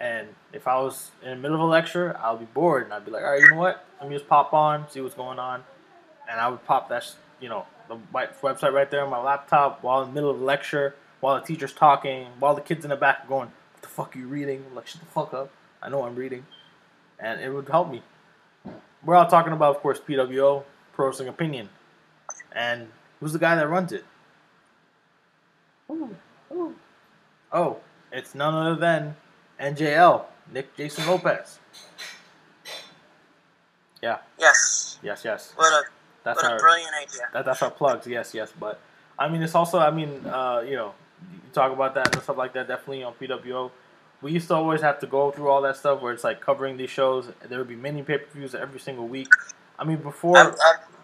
And if I was in the middle of a lecture, I'll be bored. And I'd be like, all right, you know what? Let me just pop on, see what's going on. And I would pop that, you know, the website right there on my laptop while in the middle of the lecture, while the teacher's talking, while the kids in the back are going, what the fuck are you reading? I'm like, shut the fuck up. I know I'm reading. And it would help me. We're all talking about, of course, PWO, Pro Wrestling Opinion. And who's the guy that runs it? Ooh, ooh. Oh, it's none other than NJL, Nick Jason Lopez. Yeah, Yes. yes, yes. What a That's what a our brilliant idea. that, that's our plugs. Yes, yes. But I mean, it's also I mean, uh, you know, you talk about that and stuff like that. Definitely on PWO. We used to always have to go through all that stuff where it's like covering these shows. There would be many pay per views every single week. I mean, before,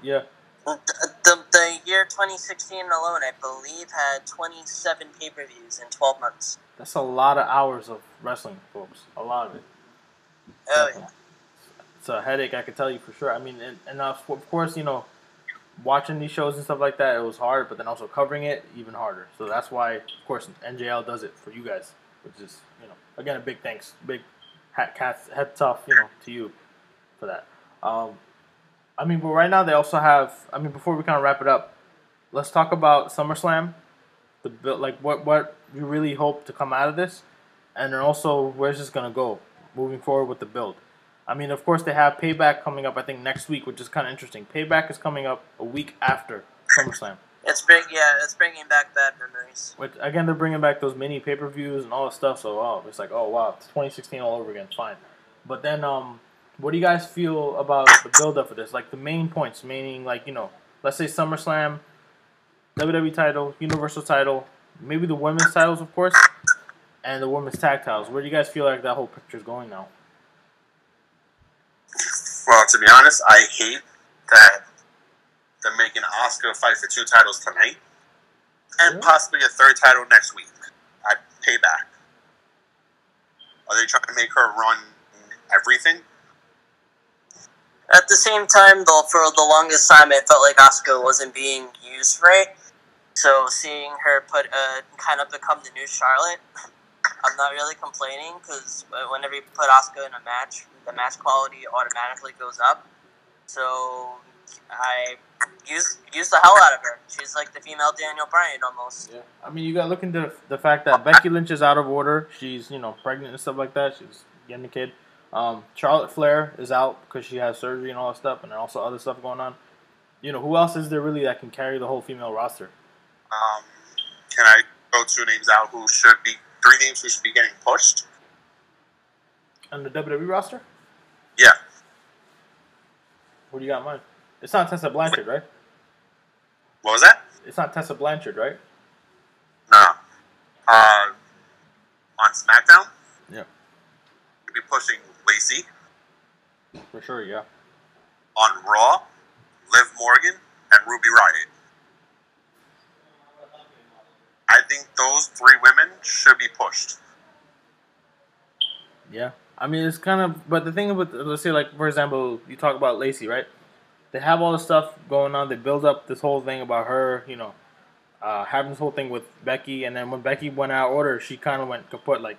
yeah, the, the, the year 2016 alone, I believe, had 27 pay per views in 12 months. that's a lot of hours of wrestling, folks. A lot of it. Oh, yeah. It's a headache, I can tell you for sure. I mean, and, and of of course, you know, watching these shows and stuff like that, it was hard, but then also covering it, even harder. So that's why, of course, NJL does it for you guys, which is, you know, again, a big thanks, big hat, cats, head tough, you know, to you for that. Um, I mean, but right now they also have. I mean, before we kind of wrap it up, let's talk about SummerSlam. The build, like what what you really hope to come out of this, and then also where's this gonna go moving forward with the build. I mean, of course, they have Payback coming up. I think next week, which is kind of interesting. Payback is coming up a week after SummerSlam. It's bring, yeah, it's bringing back bad memories. Which again, they're bringing back those mini pay per views and all that stuff. So oh, it's like oh wow, it's 2016 all over again. Fine, but then um, what do you guys feel about the build up for this? Like the main points, meaning like you know, let's say SummerSlam, WWE title, Universal title, maybe the women's titles, of course, and the women's tag titles. Where do you guys feel like that whole picture's going now? Well, to be honest, I hate that they're making Asuka fight for two titles tonight, and Really? possibly a third title next week at Payback. Are they trying to make her run everything? At the same time, though, for the longest time, it felt like Asuka wasn't being used right. So seeing her put uh, kind of become the new Charlotte, I'm not really complaining because whenever you put Asuka in a match, the match quality automatically goes up. So I use use the hell out of her. She's like the female Daniel Bryan almost. Yeah, I mean, you got to look into the fact that Becky Lynch is out of order. She's you know pregnant and stuff like that. She's getting a kid. Um, Charlotte Flair is out because she has surgery and all that stuff, and then also other stuff going on. You know, who else is there really that can carry the whole female roster? Um, can I throw two names out who should be three names who should be getting pushed? On the WWE roster? Yeah, What do you got in mind? It's not Tessa Blanchard, right? what was that? It's not Tessa Blanchard, right? No. Uh, on SmackDown, Yeah, you'd be pushing Lacey. for sure. Yeah. On Raw, Liv Morgan and Ruby Riott. I think those three women should be pushed. Yeah, I mean it's kind of, but the thing with let's say like for example, you talk about Lacey, right? They have all this stuff going on. They build up this whole thing about her, you know, uh, having this whole thing with Becky, and then when Becky went out of order, she kind of went kaput, like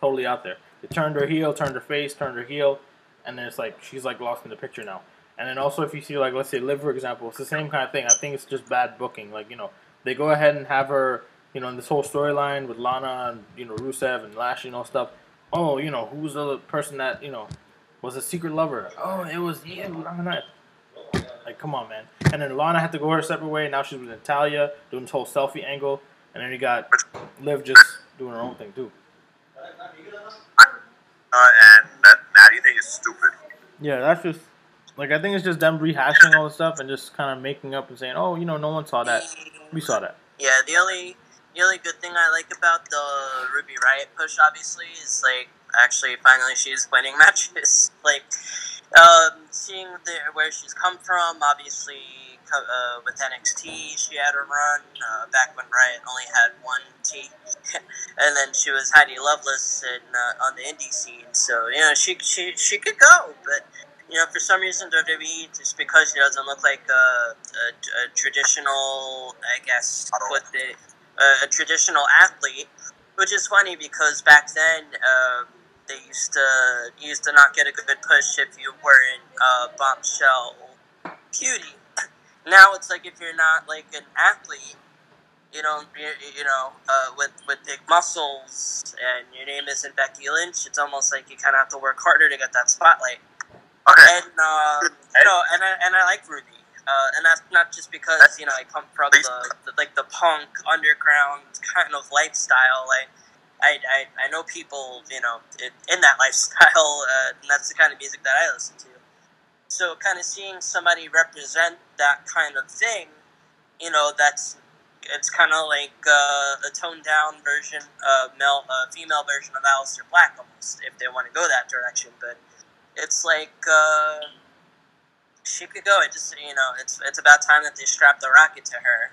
totally out there. They turned her heel, turned her face, turned her heel, and then it's like she's like lost in the picture now. And then also if you see like let's say Liv for example, it's the same kind of thing. I think it's just bad booking. Like you know they go ahead and have her you know in this whole storyline with Lana and you know Rusev and Lashley and all stuff. Oh you know who's the person that you know was a secret lover? Oh it was yeah Lana. Like come on man. And then Lana had to go her separate way. Now she's with Natalya doing this whole selfie angle. And then you got Liv just doing her own thing too. Uh, and that Natty thing is stupid. Yeah, that's just like I think it's just them rehashing all the stuff and just kind of making up and saying, "Oh, you know, no one saw that. We saw that." Yeah, the only the only good thing I like about the Ruby Riott push, obviously, is like actually finally she's winning matches. like um, seeing the, where she's come from, obviously uh, with NXT, she had a run uh, back when Riot only had one T, and then she was Heidi Lovelace uh, on the indie scene. So you know she she she could go, but you know for some reason WWE just because she doesn't look like a, a, a traditional, I guess what the a traditional athlete, which is funny because back then. Um, they used to used to not get a good push if you weren't a bombshell cutie now it's like if you're not like an athlete, you know, you, know, uh, with with big muscles, and your name isn't Becky Lynch, it's almost like you kind of have to work harder to get that spotlight. Okay. And uh, you know, and I, and I like Ruby, uh, and that's not just because you know I come from the, the like the punk underground kind of lifestyle. Like I, I, I know people, you know, in, that lifestyle, uh, and that's the kind of music that I listen to. So, kind of seeing somebody represent that kind of thing, you know, that's it's kind of like uh, a toned down version, uh, male, uh, female version of Aleister Black, almost, if they want to go that direction. But it's like uh, she could go. It just you know, it's it's about time that they strap the rocket to her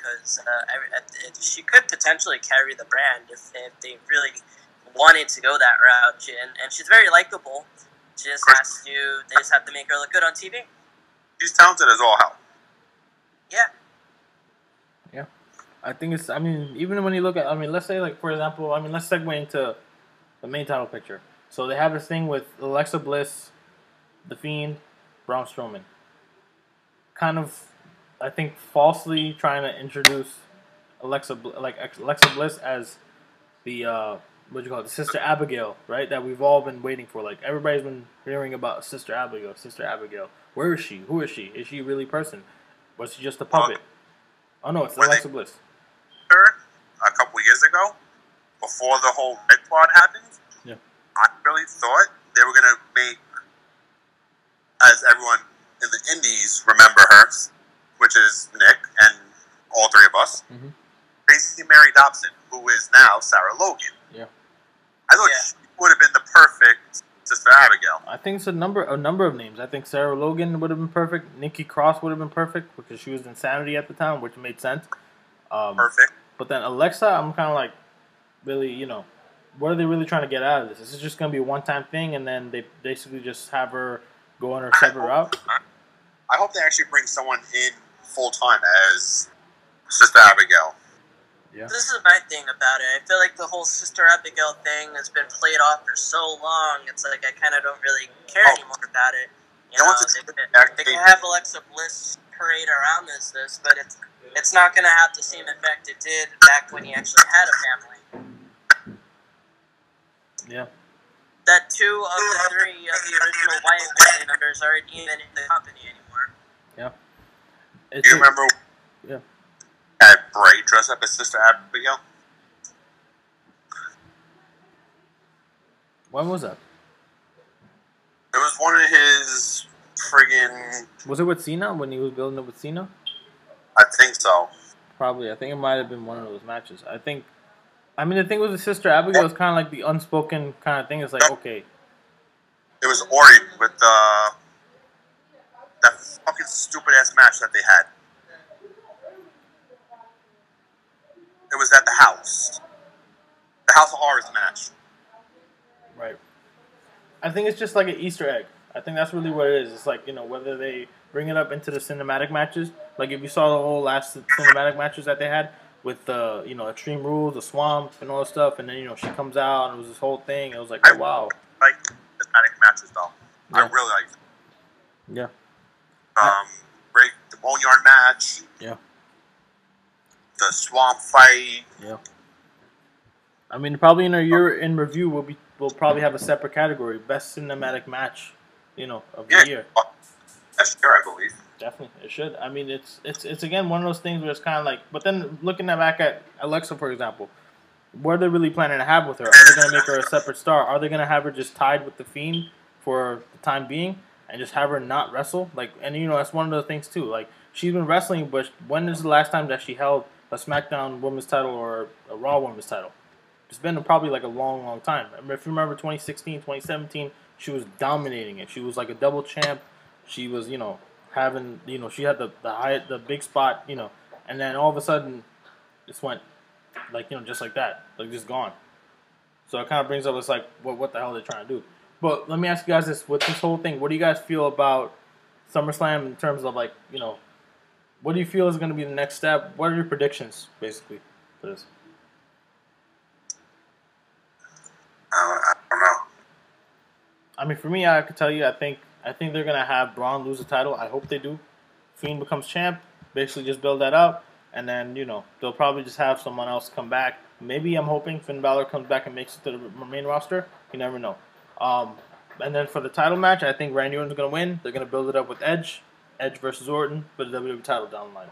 because uh, she could potentially carry the brand if, if they really wanted to go that route. And, and she's very likable. She just has to. They just have to make her look good on TV. She's talented as all hell. Yeah. Yeah, I think it's. I mean, even when you look at, I mean, let's say like for example, I mean, let's segue into the main title picture. So they have this thing with Alexa Bliss, The Fiend, Braun Strowman. Kind of, I think, falsely trying to introduce Alexa like Alexa Bliss as the uh, what do you call it, the Sister Abigail, right? That we've all been waiting for. Like everybody's been hearing about Sister Abigail, Sister Abigail. Where is she? Who is she? Is she really person? Was she just a puppet? Oh no, it's Alexa Bliss. Her a couple years ago, before the whole Riott Squad happened. Yeah. I really thought they were gonna make, as everyone in the Indies remember her, which is Nick and all three of us. Mm-hmm. Crazy Mary Dobson, who is now Sarah Logan. Yeah. I thought yeah. she would have been the perfect Sister Abigail. I think it's a number a number of names. I think Sarah Logan would have been perfect. Nikki Cross would have been perfect because she was Insanity at the time, which made sense. Um, perfect. But then Alexa, I'm kind of like, really, you know, what are they really trying to get out of this? This Is this just going to be a one time thing, and then they basically just have her go on her separate route? I hope they actually bring someone in full time as Sister Abigail. Yeah. This is my thing about it. I feel like the whole Sister Abigail thing has been played off for so long. It's like I kind of don't really care oh. anymore about it. You know, they, they, can have Alexa Bliss parade around this, this, but it's it's not going to have the same effect it did back when he actually had a family. Yeah. That two of the three of the original Wyatt family members aren't even in the company anymore. Yeah. It's you remember? Yeah had Bray dress up as Sister Abigail? When was that? It was one of his friggin'. Was it with Cena when he was building it with Cena? I think so. Probably. I think it might have been one of those matches. I think. I mean, the thing with the Sister Abigail is kind of like the unspoken kind of thing. It's like, okay. It was Ori with uh, that fucking stupid ass match that they had. It was at the house. The House of Horrors match. Right. I think it's just like an Easter egg. I think that's really what it is. It's like, you know, whether they bring it up into the cinematic matches. Like if you saw the whole last cinematic matches that they had with the, you know, Extreme Rules, the swamp and all that stuff, and then, you know, she comes out and it was this whole thing. It was like, oh, wow. I like cinematic matches though. Yeah. I really like Yeah. Um, break the boneyard match. Yeah. The swamp fight. Yeah. I mean, probably in a year in review, we'll be we'll probably have a separate category, best cinematic match, you know, of the year. That's fair, I believe. Definitely, it should. I mean, it's it's it's again one of those things where it's kind of like. But then looking back at Alexa, for example, what are they really planning to have with her? Are they going to make her a separate star? Are they going to have her just tied with the Fiend for the time being and just have her not wrestle? Like, and you know that's one of the things too. Like she's been wrestling, but when is the last time that she held a SmackDown Women's title or a Raw Women's title? It's been probably like a long, long time. I mean, if you remember 2016, 2017, she was dominating it. She was like a double champ. She was, you know, having, you know, she had the the high, the big spot, you know, and then all of a sudden, just went like you know, just like that, like just gone. So it kind of brings up, it's like, what what the hell are they trying to do? But let me ask you guys this: with this whole thing, what do you guys feel about SummerSlam in terms of like, you know, what do you feel is going to be the next step? What are your predictions, basically, for this? I don't know. I mean, for me, I could tell you, I think I think they're gonna have Braun lose the title. I hope they do. Fiend becomes champ. Basically, just build that up, and then you know they'll probably just have someone else come back. Maybe I'm hoping Finn Balor comes back and makes it to the main roster. You never know. Um, and then for the title match, I think Randy Orton's gonna win. They're gonna build it up with Edge, Edge versus Orton for the WWE title down the line.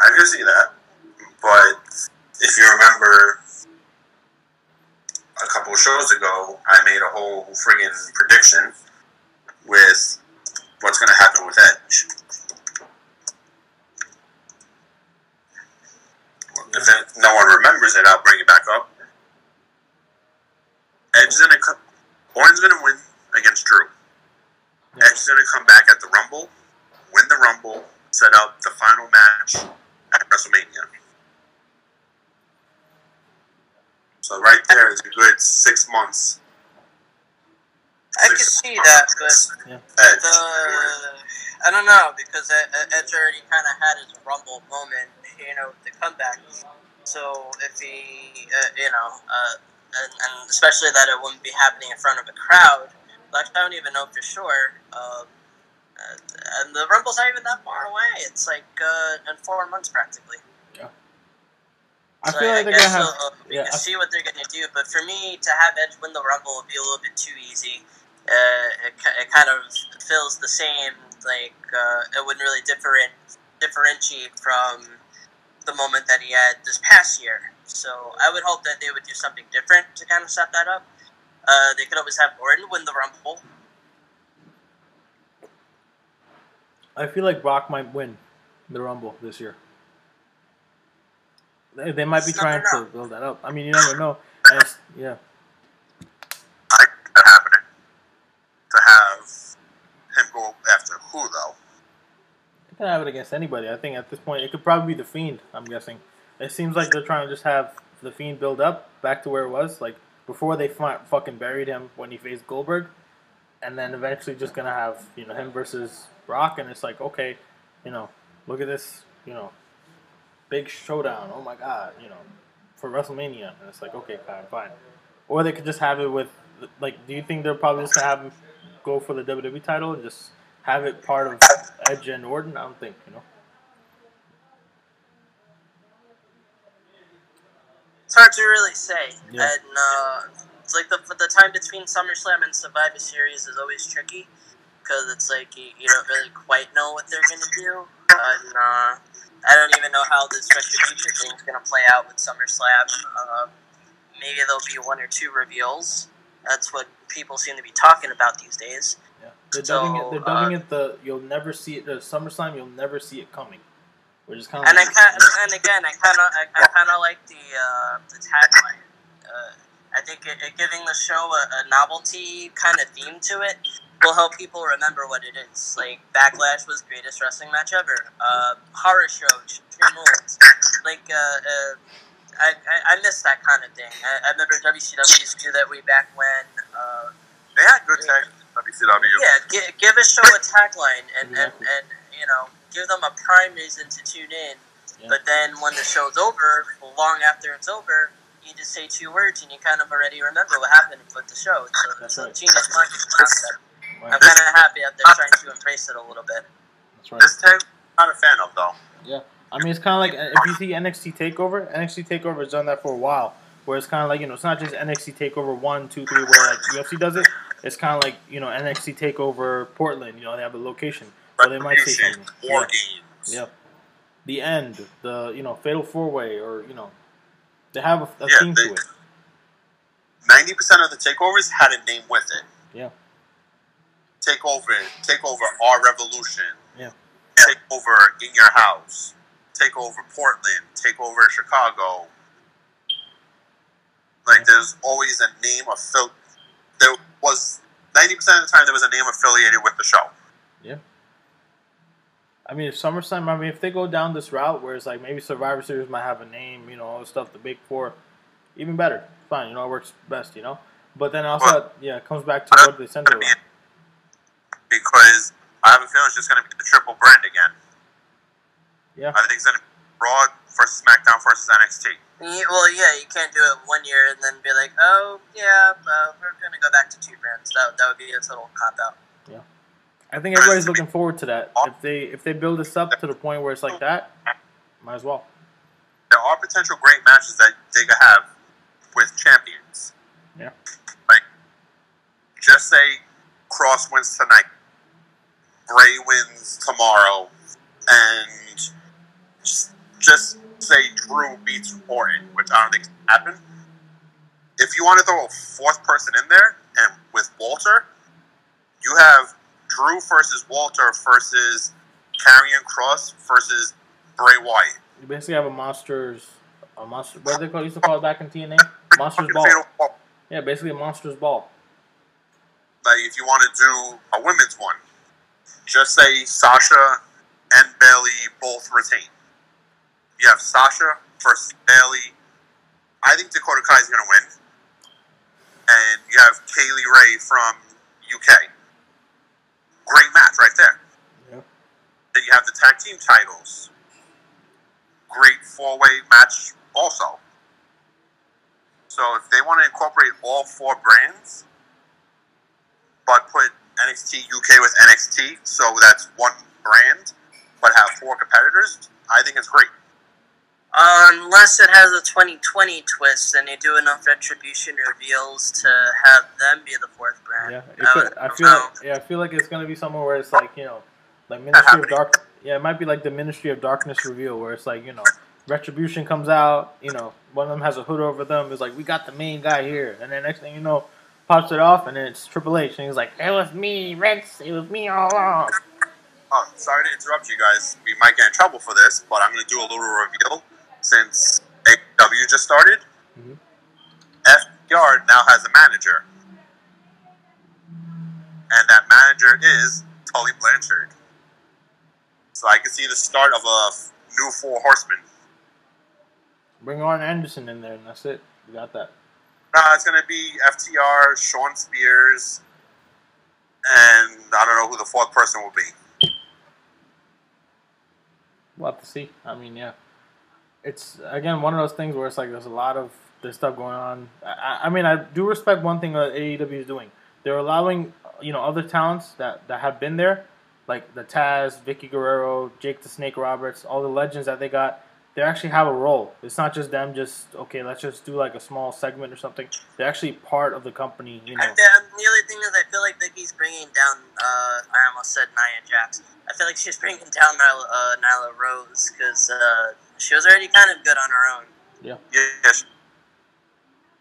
I can see that. But if you remember a couple shows ago, I made a whole friggin' prediction with what's going to happen with Edge. If no one remembers it, I'll bring it back up. Edge is going to come. Orton's going to win against Drew. Edge is going to come back at the Rumble, win the Rumble, set up the final match at WrestleMania. So right there is a good six months. I can Six see that, but. Yeah. Edge. the I don't know because Edge already kind of had his rumble moment, you know, the comeback. So if he, uh, you know, uh, and, and especially that it wouldn't be happening in front of a crowd, like I don't even know for sure. Um, uh, and the rumble's not even that far away. It's like uh, in four months practically. Yeah. I So feel like they're guess gonna have. uh, we yeah, can I- see what they're gonna do. But for me, to have Edge win the Rumble would be a little bit too easy. Uh, it, it kind of feels the same. Like uh, it wouldn't really different differentiate from the moment that he had this past year. So I would hope that they would do something different to kind of set that up. Uh, they could always have Orton win the Rumble. I feel like Brock might win the Rumble this year. They, they might be Never trying know. to build that up. I mean, you never know. And it's- yeah, I see happening. To have him go after who though? Can have it against anybody. I think at this point it could probably be the Fiend. I'm guessing. It seems like they're trying to just have the Fiend build up back to where it was, like before they fu- fucking buried him when he faced Goldberg, and then eventually just gonna have you know him versus Brock, and it's like okay, you know, look at this, you know, big showdown. Oh my god, you know, for WrestleMania, and it's like okay, fine, fine. Or they could just have it with like, do you think they're probably just gonna have him go for the WWE title and just have it part of Edge and Orton? I don't think you know. It's hard to really say. Yeah. And uh, it's like the the time between SummerSlam and Survivor Series is always tricky because it's like you, you don't really quite know what they're gonna do. And uh, I don't even know how this retribution thing is gonna play out with SummerSlam. Uh, maybe there'll be one or two reveals. That's what people seem to be talking about these days. Yeah, they're So, dubbing it. They're dubbing uh, it the. You'll never see it. The SummerSlam. You'll never see it coming. Which is kind of. And I kind and again, I kind of I, I kind of like the uh, the tagline. Uh, I think it, it giving the show a, a novelty kind of theme to it will help people remember what it is. Like Backlash was greatest wrestling match ever. Uh, horror show, Extreme Rules. Like uh, uh, I, I I miss that kind of thing. I, I remember WCW used to do that way back when. Uh, They had good tag in WCW. yeah, give, give a show a tagline and, and, and you know give them a prime reason to tune in. Yeah. But then when the show's over, long after it's over, you just say two words and you kind of already remember what happened with the show. So a, That's it's a right. genius marketing concept. I'm kind of happy that they're starting to embrace it a little bit. That's right. This tag, I'm not a fan of though. Yeah. I mean, it's kind of like uh, if you see NXT Takeover, NXT Takeover has done that for a while. Where it's kind of like you know, it's not just NXT Takeover one, two, three, where like UFC does it. It's kind of like you know NXT Takeover Portland. You know, they have a location, so they might say something. War Yeah. Games. Yep. The end, the you know Fatal Four Way, or you know, they have a, a Yeah, theme they- to it. Ninety percent of the takeovers had a name with it. Yeah. Takeover, takeover, our revolution. Yeah. Takeover in your house. Takeover Portland. Takeover Chicago. Like there's always a name affil. There was ninety percent of the time there was a name affiliated with the show. Yeah. I mean, if SummerSlam, I mean, if they go down this route where it's like maybe Survivor Series might have a name, you know, all the stuff, the Big Four, even better. Fine, you know, it works best, you know. But then also, Well- yeah, it comes back to what they mean, around. because I have a feeling it's just going to be the triple brand again. Yeah. I think it's going to be Raw versus SmackDown versus NXT. Ye- Well, yeah, you can't do it one year and then be like, oh, yeah, uh, we're going to go back to two brands. That, that would be a total cop out. Yeah. I think everybody's looking forward to that. If they if they build this up to the point where it's like that, might as well. There are potential great matches that they could have with champions. Yeah. Like, just say Kross wins tonight, Bray wins tomorrow, and just, just say Drew beats Orton, which I don't think will happen. If you want to throw a fourth person in there, and with Walter, you have Drew versus Walter versus Karrion Kross versus Bray Wyatt. You basically have a monsters, a monster. What did they call? Used to call it back in TNA, monsters Fucking ball. Yeah, basically a monsters ball. Like if you want to do a women's one, just say Sasha and Bayley both retain. You have Sasha versus Bayley. I think Dakota Kai is going to win, and you have Kay Lee Ray from UK. Great match right there. Yeah. Then you have the tag team titles. Great four way match also. So if they want to incorporate all four brands, but put NXT UK with NXT, so that's one brand, but have four competitors, I think it's great. Unless it has a 2020 twist and they do enough retribution reveals to have them be the fourth brand. Yeah, it I could, would- I feel no. like yeah, I feel like it's gonna be somewhere where it's like you know, like Ministry of happening. Dark. Yeah, it might be like the Ministry of Darkness reveal where it's like you know, Retribution comes out. You know, one of them has a hood over them. It's like we got the main guy here, and then next thing you know, pops it off, and then it's Triple H, and he's like, "It was me, Rex. It was me all along." Oh, sorry to interrupt you guys. We might get in trouble for this, but I'm going to do a little reveal since AW just started. Mhm. FTR now has a manager. And that manager is Tully Blanchard. So I can see the start of a new Four Horsemen. Bring Arn Anderson in there, and that's it. We got that. Nah, it's going to be FTR, Shawn Spears, and I don't know who the fourth person will be. We'll have to see. I mean, yeah, it's again one of those things where it's like there's a lot of this stuff going on. I, I- mean, I do respect one thing that AEW is doing. They're allowing you know other talents that that have been there, like the Taz, Vickie Guerrero, Jake the Snake Roberts, all the legends that they got. They actually have a role. It's not just them. Just okay, let's just do like a small segment or something. They're actually part of the company. You know. I the only thing is, I feel like Vickie's bringing down. Uh, I almost said Nia Jax. I feel like she's bringing down Nyla, uh, Nyla Rose because uh, she was already kind of good on her own. Yeah. Yes,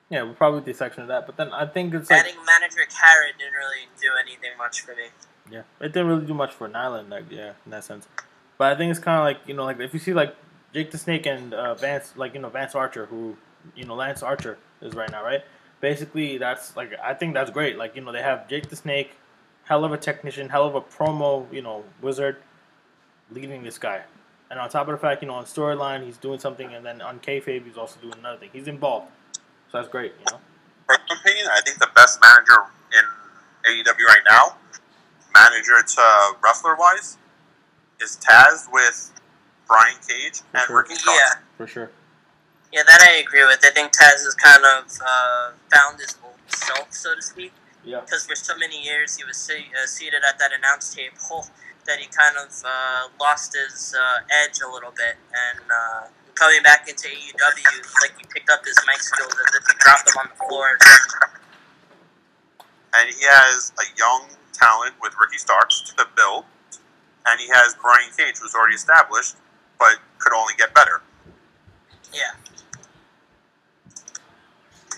Yeah, we'll probably do a section of that. But then I think it's like Adding manager Kara didn't really do anything much for me. Yeah, it didn't really do much for Nyland, like yeah, in that sense. But I think it's kind of like you know, like if you see like Jake the Snake and uh, Vance, like you know Vance Archer, who you know Lance Archer is right now, right? Basically, that's like I think that's great. Like you know they have Jake the Snake, hell of a technician, hell of a promo, you know wizard, leading this guy. And on top of the fact, you know, on storyline he's doing something, and then on kayfabe he's also doing another thing. He's involved, so that's great, you know. in my opinion, I think the best manager in AEW right now, manager to wrestler wise, is Taz with Brian Cage and sure. Ricky Starks. Yeah, For sure. yeah, that I agree with. I think Taz has kind of uh, found his old self, so to speak. Yeah. Because for so many years he was se- uh, seated at that announce table that he kind of uh, lost his uh, edge a little bit. And uh, coming back into AEW, like he picked up his mic skills as if he dropped them on the floor. And he has a young talent with Ricky Starks to build, and he has Brian Cage, who's already established, but could only get better. Yeah.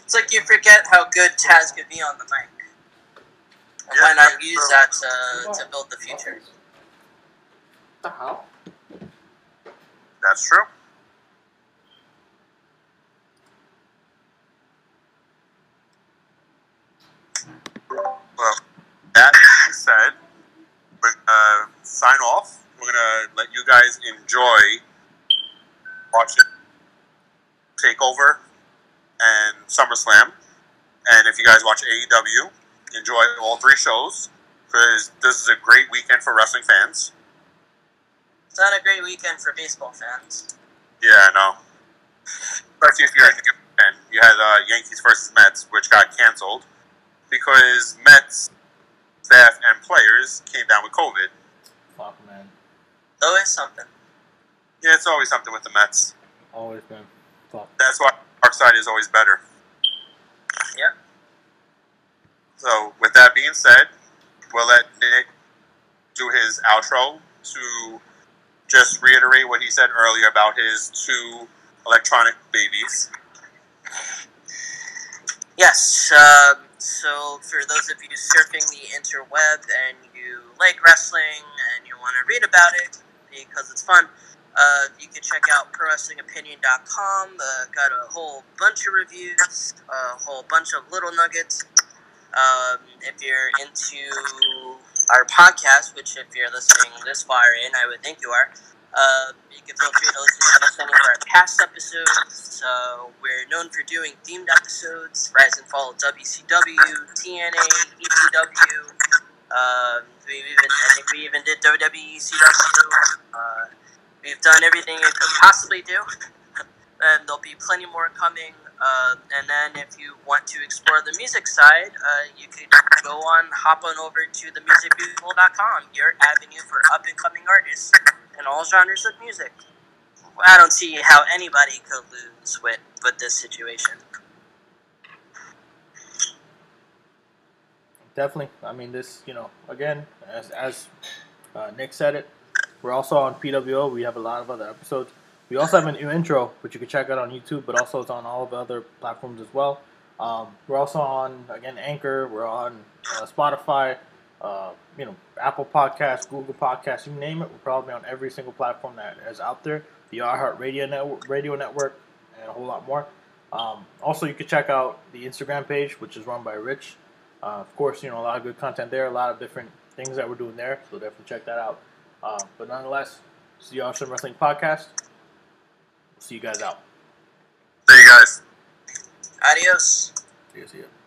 It's like you forget how good Taz could be on the mic. Yeah, why not use that to, to build the future? The hell? That's true. Well, that said, we're gonna sign off. We're gonna let you guys enjoy watching Takeover and SummerSlam. And if you guys watch AEW, enjoy all three shows because this is a great weekend for wrestling fans. It's not a great weekend for baseball fans. Yeah, I know. Especially if you're a New fan. You had uh, Yankees versus Mets, which got canceled because Mets staff and players came down with COVID. Fuck, man. Though it's something. Yeah, it's always something with the Mets. Always been. Fuck. That's why our side is always better. Yep. So, with that being said, we'll let Nick do his outro to just reiterate what he said earlier about his two electronic babies. Yes. Um, so, for those of you surfing the interweb and you like wrestling and you want to read about it because it's fun, uh, you can check out ProWrestlingOpinion.com. Uh, got a whole bunch of reviews, a whole bunch of little nuggets. Um, if you're into our podcast, which if you're listening this far in, I would think you are, uh, you can feel free to listen to us any of our past episodes. So we're known for doing themed episodes, Rise and Fall WCW, TNA, ECW. Um, we even, I think we even did WWE, CW. Uh, we've done everything you could possibly do, and there'll be plenty more coming. Uh, and then if you want to explore the music side, uh, you could go on, hop on over to themusicmusical.com, your avenue for up and coming artists in all genres of music. I don't see how anybody could lose with, with this situation. Definitely. I mean, this, you know, again, as, as uh, Nick said it, we're also on PWO. We have a lot of other episodes. We also have a new intro, which you can check out on YouTube, but also it's on all of the other platforms as well. Um, we're also on, again, Anchor. We're on uh, Spotify, uh, you know, Apple Podcasts, Google Podcasts, you name it. We're probably on every single platform that is out there. The iHeartRadio network, radio network, and a whole lot more. Um, also, you can check out the Instagram page, which is run by Rich. Uh, of course, you know, a lot of good content there, a lot of different things that we're doing there, so definitely check that out. Uh, but nonetheless, is the Awesome Wrestling Podcast. See you guys out. See you guys. Adios. See you. See you.